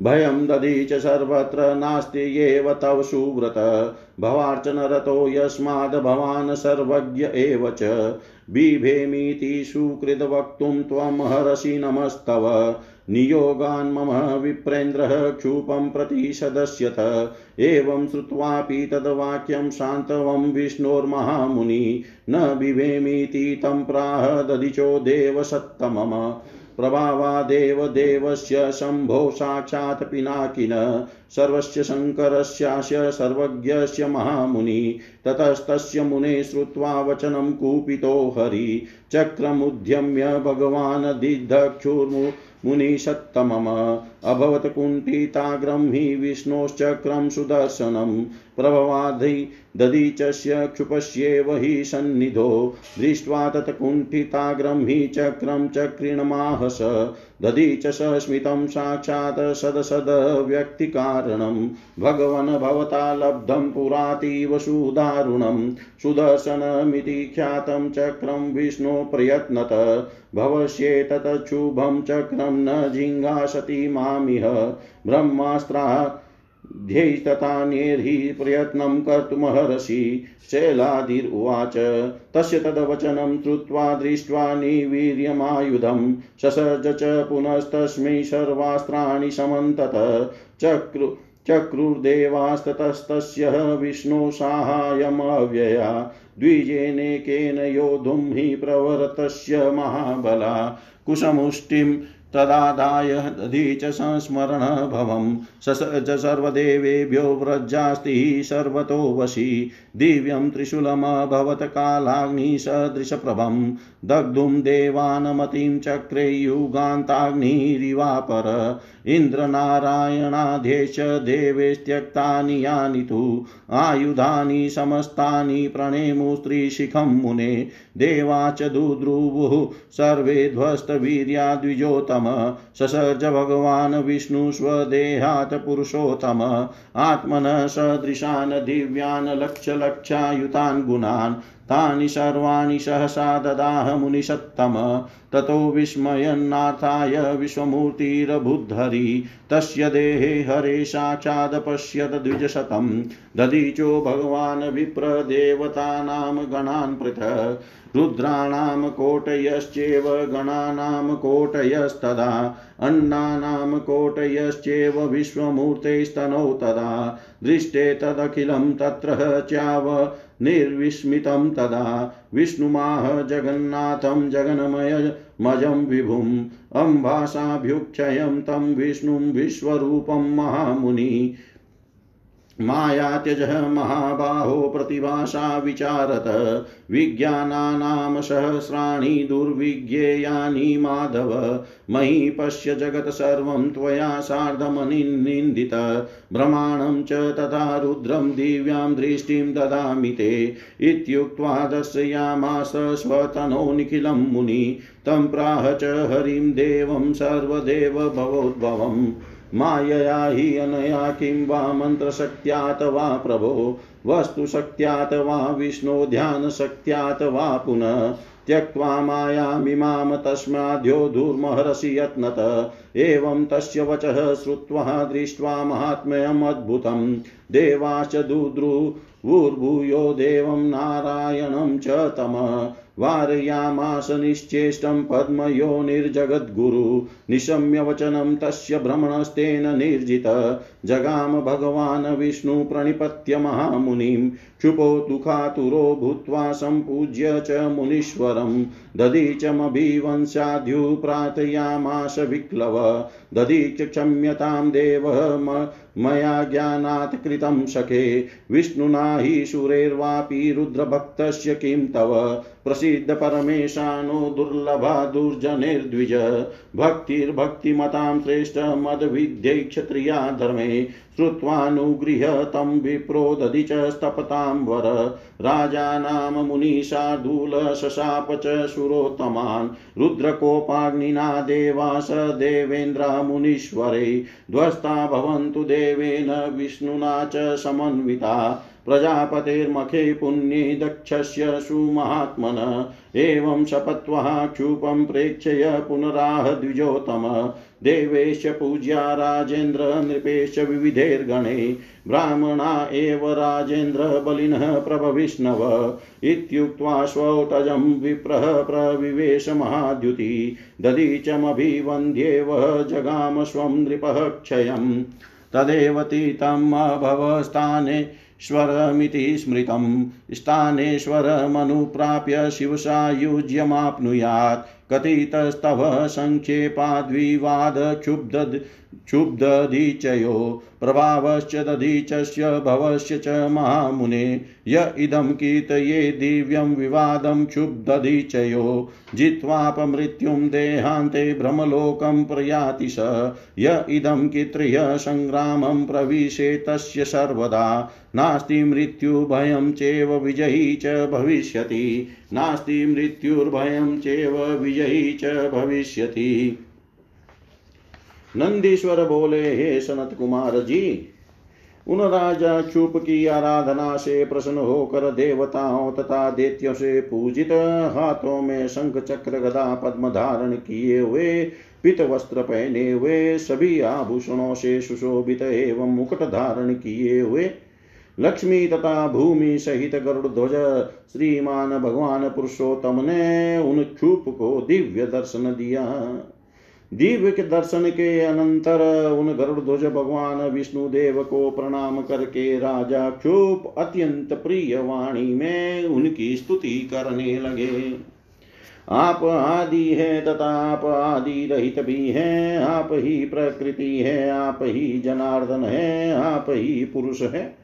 Speaker 1: भयं दधी च सर्वत्र नास्ति एव तव सुव्रत। भवार्चनरतो यस्माद् भवान् सर्वज्ञ एव च। बिभेमीति सुकृद्वक्तुं त्वं हरसि नमस्तव। नियोगान् मम विप्रेन्द्रः क्षूपं प्रति सदस्यत एवं श्रुत्वापि तद्वाक्यं शान्तवं विष्णोर्महामुनि। न बिभेमीति तं प्राह दधिचो देवसत्तमम। प्रभावादेव देवस्य शम्भो साक्षात् पिनाकिन सर्वस्य शङ्करस्यास्य सर्वज्ञस्य महामुनि, ततस्तस्य मुने श्रुत्वा वचनं कूपितो हरि। चक्रमुद्यम्य भगवान् दिदक्षुर्मु मुनिषत्तमम् अभवत् कुण्ठिताग्रं हि विष्णोश्चक्रं सुदर्शनं। प्रभवाधि दधीचस्य क्षुपस्येव हि सन्निधो। दृष्ट्वा तत् कुण्ठिताग्रं हि चक्रं चक्रिणमाह स दधीच सस्मितं साक्षात् सदसदव्यक्तिकारणं भगवन् भवता लब्धं पुरातीव सुदारुणं। सुदर्शनमिति ख्यातं चक्रं विष्णो प्रयत्नत। भवस्येतच्छुभं चक्रं न जिङ्गासति मामिह ब्रह्मास्त्रा ध्यैस्ततान्यैर्हि प्रयत्नं कर्तुमहर्षि शैलादिरुवाच तस्य तद्वचनं श्रुत्वा दृष्ट्वा निवीर्यमायुधं ससर्ज च पुनस्तस्मै सर्वास्त्राणि समन्तत चक्रु, चक्रुर्देवास्ततस्तस्य विष्णु साहाय्यमव्यया। द्विजेनेकेन योद्धुं हि प्रवरतस्य महाबला। कुशमुष्टिं तदादाय दधि च संस्मरणभवं ससर्ज सर्वदेवेभ्यो व्रजास्ति सर्वतो वशी। दिव्यं त्रिशूलमभवत् कालाग्निसदृशप्रभं दग्धुं देवानमतिं चक्रे युगान्ताग्निरिवापर। इन्द्रनारायणाध्येश देवेस्त्यक्तानि यानि तु। आयुधानि समस्तानि प्रणेमुस्त्रीशिखं मुने। देवा च दुद्रुवुः सर्वे ध्वस्तवीर्या द्विजोतम पुरुषोत्तम ससर्ज भगवान् विष्णु स्वदेहात् पुरुषोत्तम। आत्मनः सदृशान् दिव्यान् लक्षलक्षायुतान् गुणान्। तानि सर्वाणि सहसा ददाह मुनिषत्तम ततो विस्मयन्नार्थाय विश्वमूर्तिरबुद्धरि तस्य देहे हरे साक्षादपश्यत द्विजशतं दधीचो भगवान् विप्रदेवतानां गणान् पृथक्। रुद्राणां कोटयश्चेव गणानां कोटयस्तदा अन्नानां कोटयश्चेव, विश्वमूर्तेस्तनौ तदा, दृष्टे तदखिलं तत्र च्याव, निर्विस्मितं तदा, विष्णुमाह जगन्नाथं जगन्मयमजं विभुम्, अम्भासाभ्युक्षयं तं विष्णुं विश्वरूपं महामुनि माया त्यज महाबाहो प्रतिभाषा विचारत। विज्ञानानां सहस्राणि दुर्विज्ञेयानि माधव। मयि पश्य जगत् सर्वं त्वया सार्धमनिन्दित। भ्रमाणं च तथा रुद्रं दिव्यां दृष्टिं ददामि ते। इत्युक्त्वा दर्शयामास स्वतनो निखिलं मुनि। तं प्राह च हरिं देवं सर्वदेव भवोद्भवम् मायया हि अनया किं वा मन्त्रशक्त्यात् वा प्रभो, वस्तुशक्त्यात् वा विष्णो, ध्यानशक्त्यात् वा पुनः, त्यक्त्वा मायामिमां तस्माद्यो धूर्महरसि यत्नत। एवं तस्य वचः श्रुत्वा दृष्ट्वा महात्म्यमद्भुतं देवाश्च दुद्रुवुर्भूयो देवं नारायणं च तमः। वारयामास निश्चेष्टं पद्मयोनिर्जगद्गुरु निशम्य वचनं तस्य भ्रमणस्तेन निर्जित। जगाम भगवान् विष्णुप्रणिपत्य महामुनिं क्षुपो दुःखातुरो भूत्वा सम्पूज्य च मुनीश्वरं दधीचमभिवंशाद्युप्रार्थयामास विक्लव। दधीच क्षम्यतां देवः मया ज्ञानात् कृतं सखे विष्णुना हि सुरेर्वापि रुद्रभक्तस्य किं तव? प्रसिद्धपरमेशानो दुर्लभा दुर्जनेर्द्विज। भक्तिर्भक्तिमतां श्रेष्ठ क्षत्रिया धर्मे श्रुत्वानुगृह्य तं विप्रो दधि च स्तपतां वर राजानां मुनिशार्दूलशशाप च शुरोत्तमान् रुद्रकोपाग्निना देवा स देवेन्द्रा मुनीश्वरै। ध्वस्ता भवन्तु देवेन विष्णुना च समन्विता। प्रजापतेर्मखे पुण्ये दक्षस्य सुमहात्मन। एवं शपत्वः क्षूपं प्रेक्षय पुनराह द्विजोतम देवेश पूज्या राजेन्द्र नृपेश विविधैर्गणे। ब्राह्मणा एव राजेन्द्र, बलिनः प्रभविष्णव। इत्युक्त्वा स्वौटजं विप्रः प्रविवेश महाद्युति। दधीचमभिवन्द्येव जगाम स्वं नृपः क्षयम्। तदेव तीतम् अभवस्थाने ईश्वरमिति स्मृतं स्थानेश्वरमनुप्राप्य शिवसायुज्यमाप्नुयात्। कथितस्तव सङ्क्षेपाद्विवादक्षुब्द क्षुब्दधीचयो प्रभावश्च दधीचस्य, भवस्य च महामुने। य इदं कीर्तये दिव्यं विवादं क्षुब्दधीचयो जित्वापमृत्युं देहान्ते भ्रमलोकं प्रयाति स। य इदं कीर्त्य सङ्ग्रामं प्रविशे सर्वदा। नास्ति मृत्युभयं चेव विजयी च भविष्यति। नास्ति मृत्युर्भयं चेव विजयी च भविष्यति। नंदीश्वर बोले, हे सनत कुमार जी, उन राजा चुप की आराधना से प्रसन्न होकर देवताओं तथा दैत्यों से पूजित हाथों में शंख चक्र गदा पद्म धारण किए हुए पित वस्त्र पहने हुए, सभी आभूषणों से सुशोभित एवं मुकुट धारण किए हुए, लक्ष्मी तथा भूमि सहित गरुड़ ध्वज श्रीमान भगवान पुरुषोत्तम ने उन क्षूप को दिव्य दर्शन दिया। दिव्य के दर्शन के अनंतर उन गरुड़ ध्वज भगवान विष्णु देव को प्रणाम करके राजा क्षुप अत्यंत प्रिय वाणी में उनकी स्तुति करने लगे। आप आदि है तथा आप आदि रहित भी हैं, आप ही प्रकृति है, आप ही जनार्दन है, आप ही पुरुष है।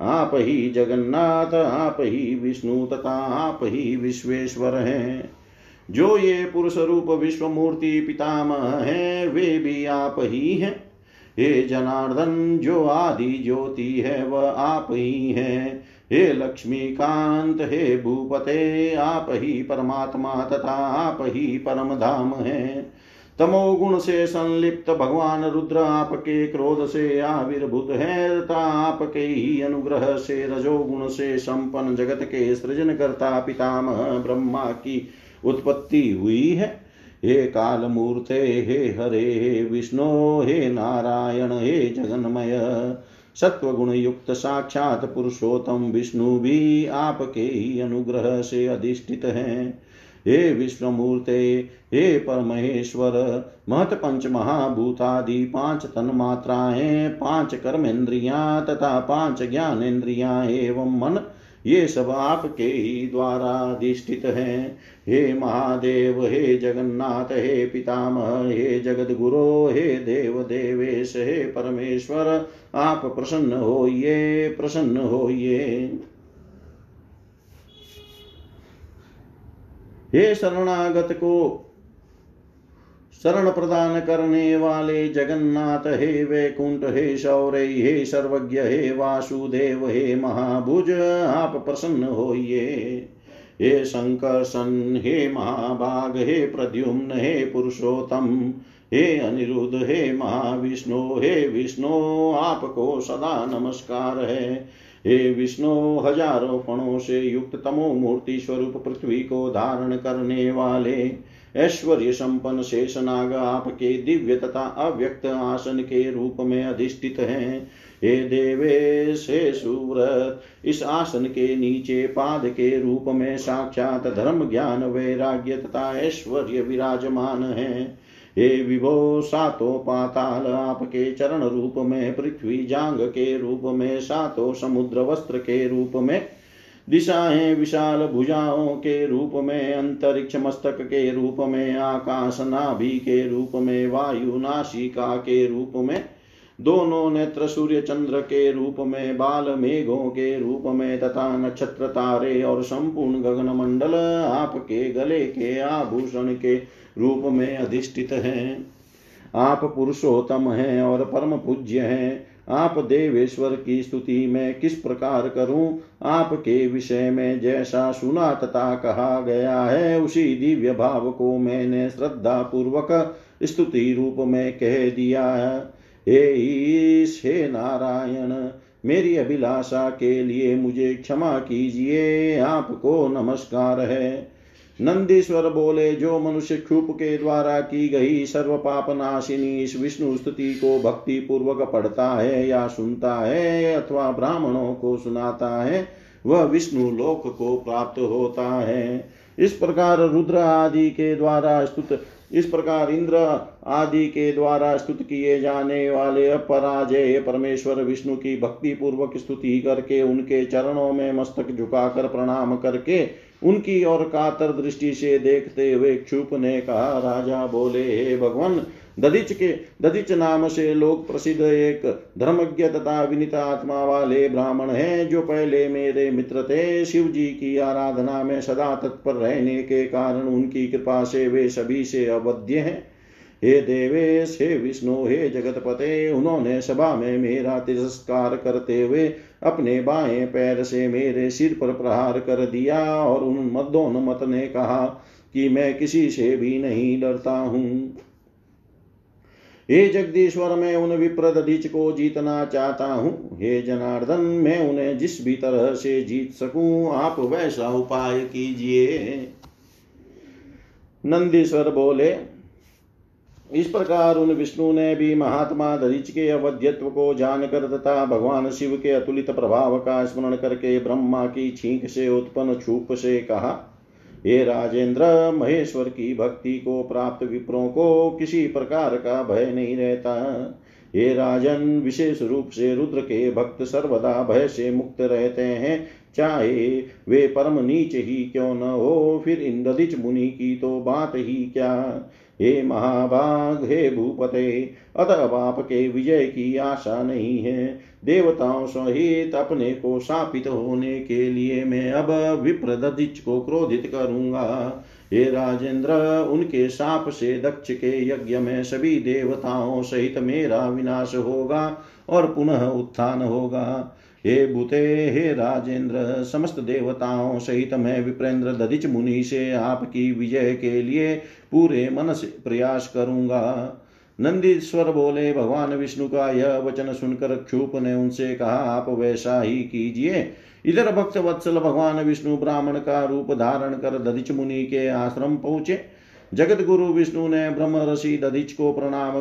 Speaker 1: आप ही जगन्नाथ, आप ही विष्णु तथा आप ही विश्वेश्वर हैं। जो ये पुरुष रूप विश्व मूर्ति पितामह है, वे भी आप ही हैं। हे जनार्दन, जो आदि ज्योति है, वह आप ही है। हे लक्ष्मीकांत, हे भूपते, आप ही परमात्मा तथा आप ही परम धाम है। तमोगुण से संलिप्त भगवान रुद्र आपके क्रोध से आविर्भूत है, तथा आपके ही अनुग्रह से रजोगुण से संपन्न जगत के सृजन करता पितामह ब्रह्मा की उत्पत्ति हुई है। हे काल मूर्ते हे हरे, हे विष्णु, हे नारायण, हे जगन्मय सत्वगुण युक्त साक्षात पुरुषोत्तम विष्णु भी आपके ही अनुग्रह से अधिष्ठित हैं। हे विश्वमूर्ते, हे परमेश्वर महत पंच महाभूतादि पाँच तन मात्राएँ, पाँच कर्मेंद्रिया तथा पाँच ज्ञानेन्द्रिया एवं मन, ये सब आपके ही द्वारा अधिष्ठित हैं। हे महादेव, हे जगन्नाथ, हे पितामह, हे जगत गुरो हे देव देवेश हे परमेश्वर, आप प्रसन्न होइए प्रसन्न होइए। हे शरणागत को शरण प्रदान करने वाले जगन्नाथ, हे वैकुंठ, हे शौर्य, हे सर्वज्ञ, हे वासुदेव, हे महाभुज, आप प्रसन्न होइए। हे शङ्कर्षन् हे महाभाग, हे प्रद्युम्न, हे पुरुषोत्तम, हे अनिरुद्ध, हे महाविष्णु, हे विष्णु, आपको सदा नमस्कार है। हे विष्णु, हज़ारों पणों से युक्त तमो मूर्ति स्वरूप पृथ्वी को धारण करने वाले ऐश्वर्य संपन्न शेषनाग आपके दिव्य तथा अव्यक्त आसन के रूप में अधिष्ठित हैं। हे देवेश हे सुव्रत, इस आसन के नीचे पाद के रूप में साक्षात धर्म, ज्ञान, वैराग्य तथा ऐश्वर्य विराजमान है। हे विभो, सातो पाताल आपके चरण रूप में, पृथ्वी जांग के रूप में, सातो समुद्र वस्त्र के रूप में दिशाएँ विशाल भुजाओं के रूप में, अंतरिक्ष मस्तक के रूप में, आकाश नाभि के रूप में, वायु नाशिका के रूप में, दोनों नेत्र सूर्य चंद्र के रूप में, बाल मेघों के रूप में, तथा नक्षत्र तारे और संपूर्ण गगन मंडल आपके गले के आभूषण के रूप में अधिष्ठित हैं। आप पुरुषोत्तम हैं और परम पूज्य हैं। आप देवेश्वर की स्तुति में किस प्रकार करूँ? आपके विषय में जैसा सुना तथा कहा गया है, उसी दिव्य भाव को मैंने श्रद्धा पूर्वक स्तुति रूप में कह दिया है। हे ईश, हे नारायण, मेरी अभिलाषा के लिए मुझे क्षमा कीजिए, आपको नमस्कार है। नंदीश्वर बोले, जो मनुष्य क्षूप के द्वारा की गई सर्व पाप नाशिनी इस विष्णु स्तुति को भक्ति पूर्वक पढ़ता है या सुनता है अथवा ब्राह्मणों को सुनाता है, वह विष्णु लोक को प्राप्त होता है। इस प्रकार रुद्र आदि के द्वारा स्तुत इस प्रकार इंद्र आदि के द्वारा स्तुत किए जाने वाले अपराजय परमेश्वर विष्णु की भक्ति पूर्वक स्तुति करके उनके चरणों में मस्तक झुकाकर प्रणाम करके उनकी और कातर दृष्टि से देखते हुए क्षुप ने कहा, राजा बोले, हे भगवान दधिच के, दधिच नाम से लोक प्रसिद्ध एक धर्मज्ञ तथा विनित आत्मा वाले ब्राह्मण हैं, जो पहले मेरे मित्र थे। शिव जी की आराधना में सदा तत्पर रहने के कारण उनकी कृपा से वे सभी से अवध्य हैं। हे देवेश, हे विष्णु, हे जगतपते, उन्होंने सभा में मेरा तिरस्कार करते हुए अपने बाएँ पैर से मेरे सिर पर प्रहार कर दिया और उन मदोन्मत ने कहा कि मैं किसी से भी नहीं डरता हूँ। हे जगदीश्वर, मैं उन विप्रदीच को जीतना चाहता हूँ। हे जनार्दन, मैं उन्हें जिस भी तरह से जीत सकूँ, आप वैसा उपाय कीजिए। नंदीश्वर बोले, इस प्रकार उन विष्णु ने भी महात्मा दरिच के अवध्यत्व को जानकर तथा भगवान शिव के अतुलित प्रभाव का स्मरण करके ब्रह्मा की छींक से उत्पन्न छूप से कहा हे राजेंद्र, महेश्वर की भक्ति को प्राप्त विप्रों को किसी प्रकार का भय नहीं रहता। हे राजन, विशेष रूप से रुद्र के भक्त सर्वदा भय से मुक्त रहते हैं। चाहे वे परम नीच ही क्यों न हो, फिर इंद्रदिच मुनि की तो बात ही क्या? हे महाभाग हे भूपते, अतः आपके विजय की आशा नहीं है। देवताओं सहित अपने को शापित होने के लिए मैं अब विप्रदिच को क्रोधित करूँगा। हे राजेंद्र, उनके साप से दक्ष के यज्ञ में सभी देवताओं सहित मेरा विनाश होगा और पुनः उत्थान होगा। हे भूते, हे राजेंद्र, समस्त देवताओं सहित मैं विप्रेंद्र दधिच मुनि से आपकी विजय के लिए पूरे मन से प्रयास करूँगा। नंदीश्वर बोले, भगवान विष्णु का यह वचन सुनकर क्षूप ने उनसे कहा, आप वैसा ही कीजिए। इधर भक्त वत्सल भगवान विष्णु ब्राह्मण का रूप धारण कर दधिच मुनि के आश्रम पहुँचे। जगत गुरु विष्णु ने ब्रह्म ऋषि दधिच को प्रणाम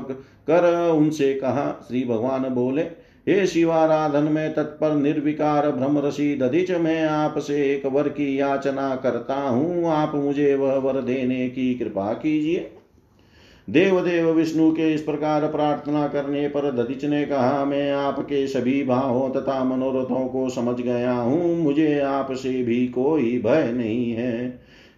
Speaker 1: कर उनसे कहा, श्री भगवान बोले हे शिवाराधन में तत्पर निर्विकार ऋषि दधिच मैं आपसे एक वर की याचना करता हूँ। आप मुझे वह वर देने की कृपा कीजिए। देव देव विष्णु के इस प्रकार प्रार्थना करने पर दधिच ने कहा, मैं आपके सभी भावों तथा मनोरथों को समझ गया हूँ। मुझे आपसे भी कोई भय नहीं है।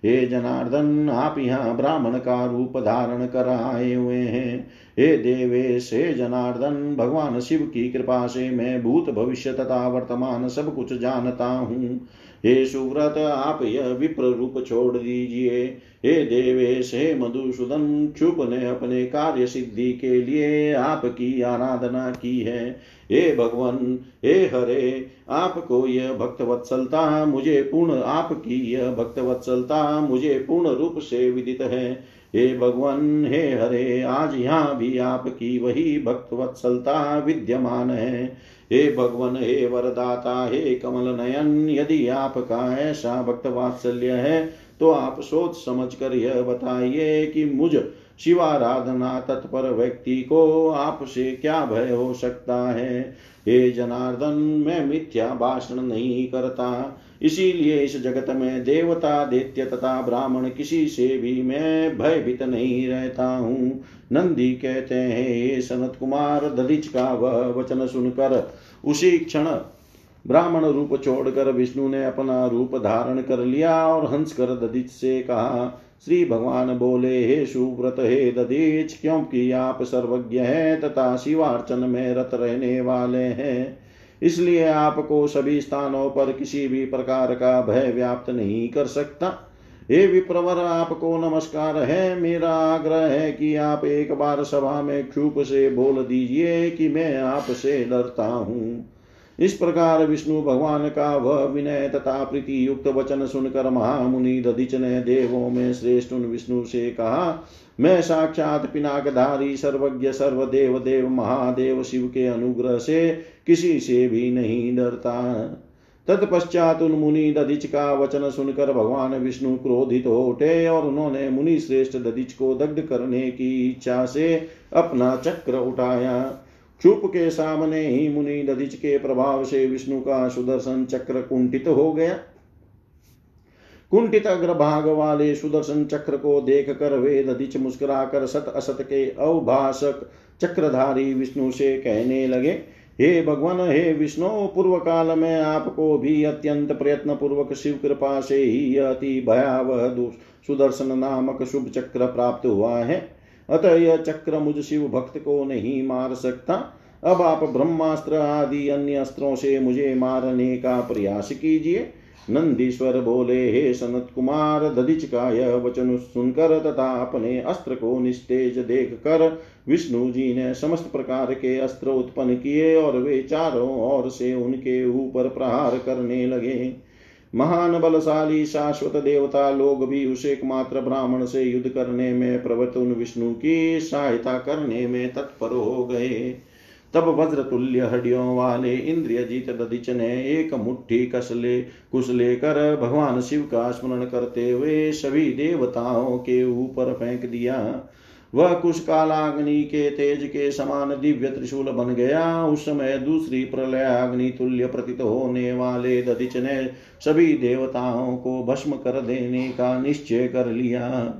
Speaker 1: हे जनार्दन, आप यहाँ ब्राह्मण का रूप धारण कर आए हुए हैं। हे देवेश हे जनार्दन, भगवान शिव की कृपा से मैं भूत भविष्य तथा वर्तमान सब कुछ जानता हूँ। हे सुव्रत, आप यह विप्र रूप छोड़ दीजिए। हे देवेश हे मधुसूदन क्षुप ने अपने कार्य सिद्धि के लिए आपकी आराधना की है। हे भगवान, हे हरे, आपको यह भक्तवत्सलता मुझे पूर्ण, आपकी यह भक्तवत्सलता मुझे पूर्ण रूप से विदित है। हे भगवान, हे हरे, आज यहाँ भी आपकी वही भक्त वत्सलता विद्यमान है। हे भगवान, हे वरदाता, हे कमल नयन, यदि आपका ऐसा भक्त वात्सल्य है तो आप सोच समझ कर यह बताइए कि मुझ शिवाराधना तत्पर व्यक्ति को आपसे क्या भय हो सकता है? हे जनार्दन, मैं मिथ्या भाषण नहीं करता। इसीलिए इस जगत में देवता, दैत्य तथा ब्राह्मण किसी से भी मैं भयभीत नहीं रहता हूँ। नंदी कहते हैं सनत कुमार दधिच का वह वचन सुनकर उसी क्षण ब्राह्मण रूप छोड़कर विष्णु ने अपना रूप धारण कर लिया और हंस कर दधिच से कहा श्री भगवान बोले, हे सुव्रत, हे दधीच, क्योंकि आप सर्वज्ञ हैं तथा शिवार्चन में रत रहने वाले हैं। इसलिए आपको सभी स्थानों पर किसी भी प्रकार का भय व्याप्त नहीं कर सकता। हे विप्रवर, आपको नमस्कार है। मेरा आग्रह है कि आप एक बार सभा में क्षूप से बोल दीजिए कि मैं आपसे डरता हूँ। इस प्रकार विष्णु भगवान का वह विनय तथा प्रीति युक्त वचन सुनकर महामुनि दधिच ने देवों में श्रेष्ठ उन विष्णु से कहा, मैं साक्षात पिनाकधारी सर्वज्ञ, सर्वदेव, देव, महादेव शिव के अनुग्रह से किसी से भी नहीं डरता। तत्पश्चात उन मुनि दधिच का वचन सुनकर भगवान विष्णु क्रोधित हो उठे और उन्होंने मुनि श्रेष्ठ दधिच को दग्ध करने की इच्छा से अपना चक्र उठाया। चुप के सामने ही मुनि दधिच के प्रभाव से विष्णु का सुदर्शन चक्र कुंठित हो गया। कुंठित अग्रभाग वाले सुदर्शन चक्र को देख कर वे दधिच मुस्कुराकर सत असत के अवभाषक चक्रधारी विष्णु से कहने लगे, हे भगवान, हे विष्णु पूर्व काल में आपको भी अत्यंत प्रयत्न पूर्वक शिव कृपा से ही अति भयावह सुदर्शन नामक शुभ चक्र प्राप्त हुआ है। अतः यह चक्र मुझ शिव भक्त को नहीं मार सकता। अब आप ब्रह्मास्त्र आदि अन्य अस्त्रों से मुझे मारने का प्रयास कीजिए। नंदीश्वर बोले, हे सनत कुमार, दधिच का यह वचन सुनकर तथा अपने अस्त्र को निस्तेज देख कर विष्णु जी ने समस्त प्रकार के अस्त्र उत्पन्न किए और वे चारों ओर से उनके ऊपर प्रहार करने लगे। महान बलशाली शाश्वत देवता लोग भी उस एकमात्र ब्राह्मण से युद्ध करने में प्रवृत्त उन विष्णु की सहायता करने में तत्पर हो गए। तब वज्र तुल्य हड्डियों वाले इंद्रिय जीत दधिच ने एक मुट्ठी कसले कुश लेकर भगवान शिव का स्मरण करते हुए सभी देवताओं के ऊपर फेंक दिया। वह कुश कालाग्नि के तेज के समान दिव्य त्रिशूल बन गया। उस समय दूसरी प्रलय अग्नि तुल्य प्रतीत होने वाले दधिच ने सभी देवताओं को भस्म कर देने का निश्चय कर लिया।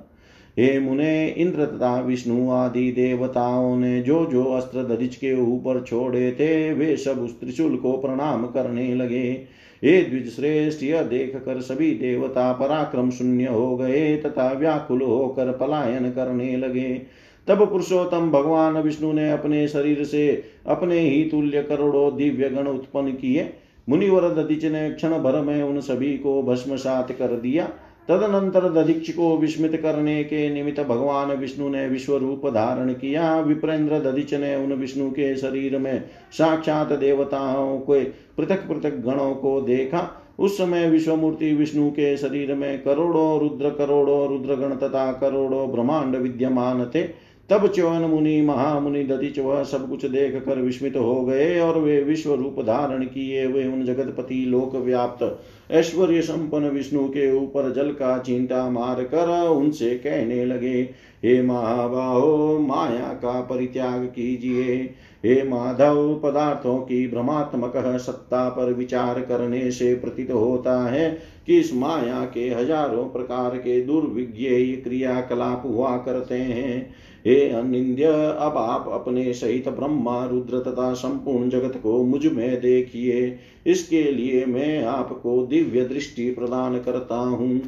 Speaker 1: हे मुने, इंद्र तथा विष्णु आदि देवताओं ने जो जो अस्त्र दधिच के ऊपर छोड़े थे, वे सब उस त्रिशूल को प्रणाम करने लगे। हे द्विजश्रेष्ठ, यह देख कर सभी देवता पराक्रम शून्य हो गए, तथा व्याकुल होकर पलायन करने लगे। तब पुरुषोत्तम भगवान विष्णु ने अपने शरीर से अपने ही तुल्य करोड़ों दिव्य गण उत्पन्न किए। मुनिवर दधिच ने क्षण भर में उन सभी को भस्मसात कर दिया। तदनंतर दधीक्ष को विस्मित करने के निमित्त भगवान विष्णु ने विश्व रूप धारण किया। विप्रेंद्र दधीच ने उन विष्णु के शरीर में साक्षात देवताओं के पृथक पृथक गणों को देखा। उस समय विश्वमूर्ति विष्णु के शरीर में करोड़ों रुद्र, करोड़ों रुद्रगण तथा करोड़ों ब्रह्मांड विद्यमान थे। तब च्यवन मुनि, महामुनि दधिच वह सब कुछ देख कर विस्मित हो गए और वे विश्व रूप धारण किए। वे उन जगतपति लोक व्याप्त, ऐश्वर्य संपन्न विष्णु के ऊपर जल का चिंता मार कर उनसे कहने लगे, हे महाबाहो, माया का परित्याग कीजिए। हे माधव, पदार्थों की भ्रमात्मक सत्ता पर विचार करने से प्रतीत होता है कि इस माया के हज़ारों प्रकार के दुर्विज्ञेय क्रियाकलाप हुआ करते हैं। हे अनिंद्य अब आप अपने सहित ब्रह्मा रुद्र तथा संपूर्ण जगत को मुझमें देखिए। इसके लिए मैं आपको दिव्य दृष्टि प्रदान करता हूँ।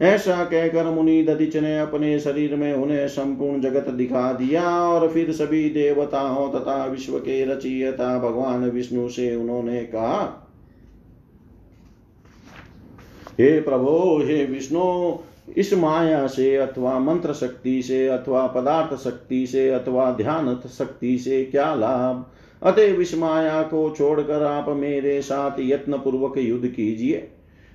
Speaker 1: ऐसा कहकर मुनि दधिच ने अपने शरीर में उन्हें संपूर्ण जगत दिखा दिया और फिर सभी देवताओं तथा विश्व के रचयिता भगवान विष्णु से उन्होंने कहा, हे प्रभो, हे विष्णु इस माया से अथवा मंत्र शक्ति से अथवा पदार्थ शक्ति से अथवा ध्यान शक्ति से क्या लाभ? अतः इस माया को छोड़कर आप मेरे साथ यत्न पूर्वक युद्ध कीजिए।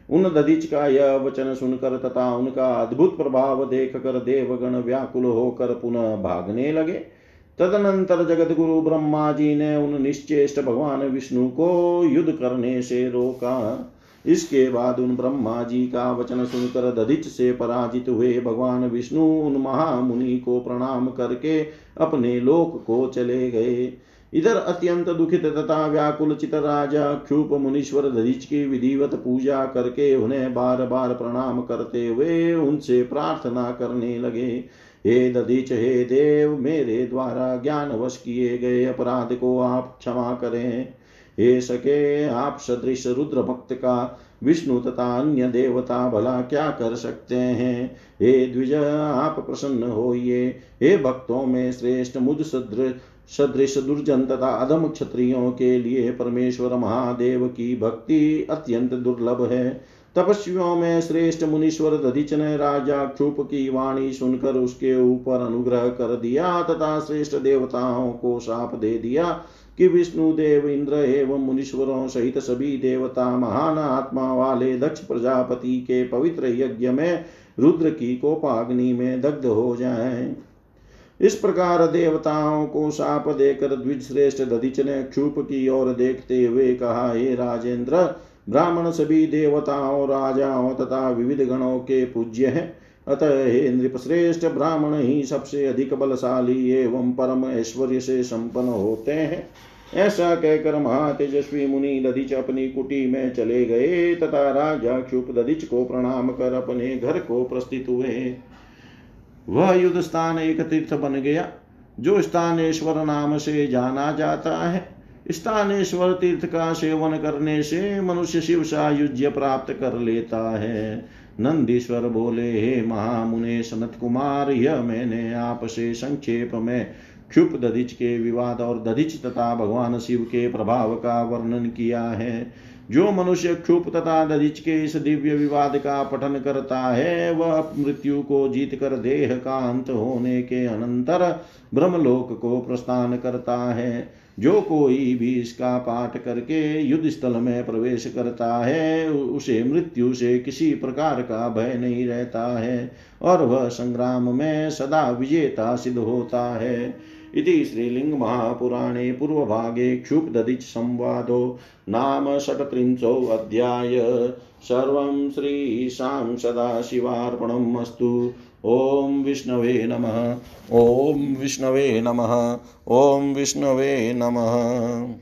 Speaker 1: उन दधिच का यह वचन सुनकर तथा उनका अद्भुत प्रभाव देख कर देवगण व्याकुल होकर पुनः भागने लगे। तदनंतर जगत गुरु ब्रह्मा जी ने उन निश्चेष्ट भगवान विष्णु को युद्ध करने से रोका। इसके बाद उन ब्रह्मा जी का वचन सुनकर दधिच से पराजित हुए भगवान विष्णु उन महामुनि को प्रणाम करके अपने लोक को चले गए। इधर अत्यंत दुखित तथा व्याकुल चित राजा क्षुप मुनीश्वर दधिच की विधिवत पूजा करके उन्हें बार बार प्रणाम करते हुए उनसे प्रार्थना करने लगे। हे दधिच, हे देव, मेरे द्वारा ज्ञान वश किए गए अपराध को आप क्षमा करें। हे सके आप सदृश रुद्र भक्त का विष्णु तथा अन्य देवता भला क्या कर सकते हैं? हे द्विज, आप प्रसन्न होइए। हे भक्तों में श्रेष्ठ मुझ सदृश सदृश दुर्जन तथा अधम क्षत्रियों के लिए परमेश्वर महादेव की भक्ति अत्यंत दुर्लभ है। तपस्वियों में श्रेष्ठ मुनीश्वर दधिच ने राजा क्षुप की वाणी सुनकर उसके ऊपर अनुग्रह कर दिया तथा श्रेष्ठ देवताओं को साप दे दिया। कि विष्णुदेव इंद्र एवं मुनीश्वरों सहित सभी देवता महान आत्मा वाले दक्ष प्रजापति के पवित्र यज्ञ में रुद्र की कोपाग्नि में दग्ध हो जाए। इस प्रकार देवताओं को साप देकर द्विज श्रेष्ठ दधिच ने क्षुप की ओर देखते हुए कहा, हे राजेंद्र, ब्राह्मण सभी देवताओं, राजाओं तथा विविध गणों के पूज्य हैं। अतः हे नृप श्रेष्ठ ब्राह्मण ही सबसे अधिक बलशाली एवं परम ऐश्वर्य से संपन्न होते हैं। ऐसा कहकर महातेजस्वी मुनि दधिच अपनी कुटी में चले गए तथा राजा क्षुप दधिच को प्रणाम कर अपने घर को प्रस्थित हुए। वह युद्ध स्थान एक तीर्थ बन गया, जो स्थानेश्वर नाम से जाना जाता है। स्थानेश्वर तीर्थ का सेवन करने से मनुष्य शिव सायुज्य प्राप्त कर लेता है। नंदीश्वर बोले, हे महामुने सनत कुमार यह मैंने आपसे संक्षेप में क्षुप दधिच के विवाद और दधिच तथा भगवान शिव के प्रभाव का वर्णन किया है। जो मनुष्य क्षुप तथा दधिच के इस दिव्य विवाद का पठन करता है, वह मृत्यु को जीत कर देह का अंत होने के अनंतर ब्रह्मलोक को प्रस्थान करता है। जो कोई भी इसका पाठ करके युद्ध स्थल में प्रवेश करता है उसे मृत्यु से किसी प्रकार का भय नहीं रहता है और वह संग्राम में सदा विजेता सिद्ध होता है। इति श्रीलिंग महापुराणे पूर्वभागे क्षुब्दधिचसंवादो नाम षट्त्रिंशोऽध्याय सर्वं श्रीशां सदाशिवार्पणम् अस्तु। ॐ विष्णवे नमः। ॐ विष्णवे नमः। ॐ विष्णवे नमः।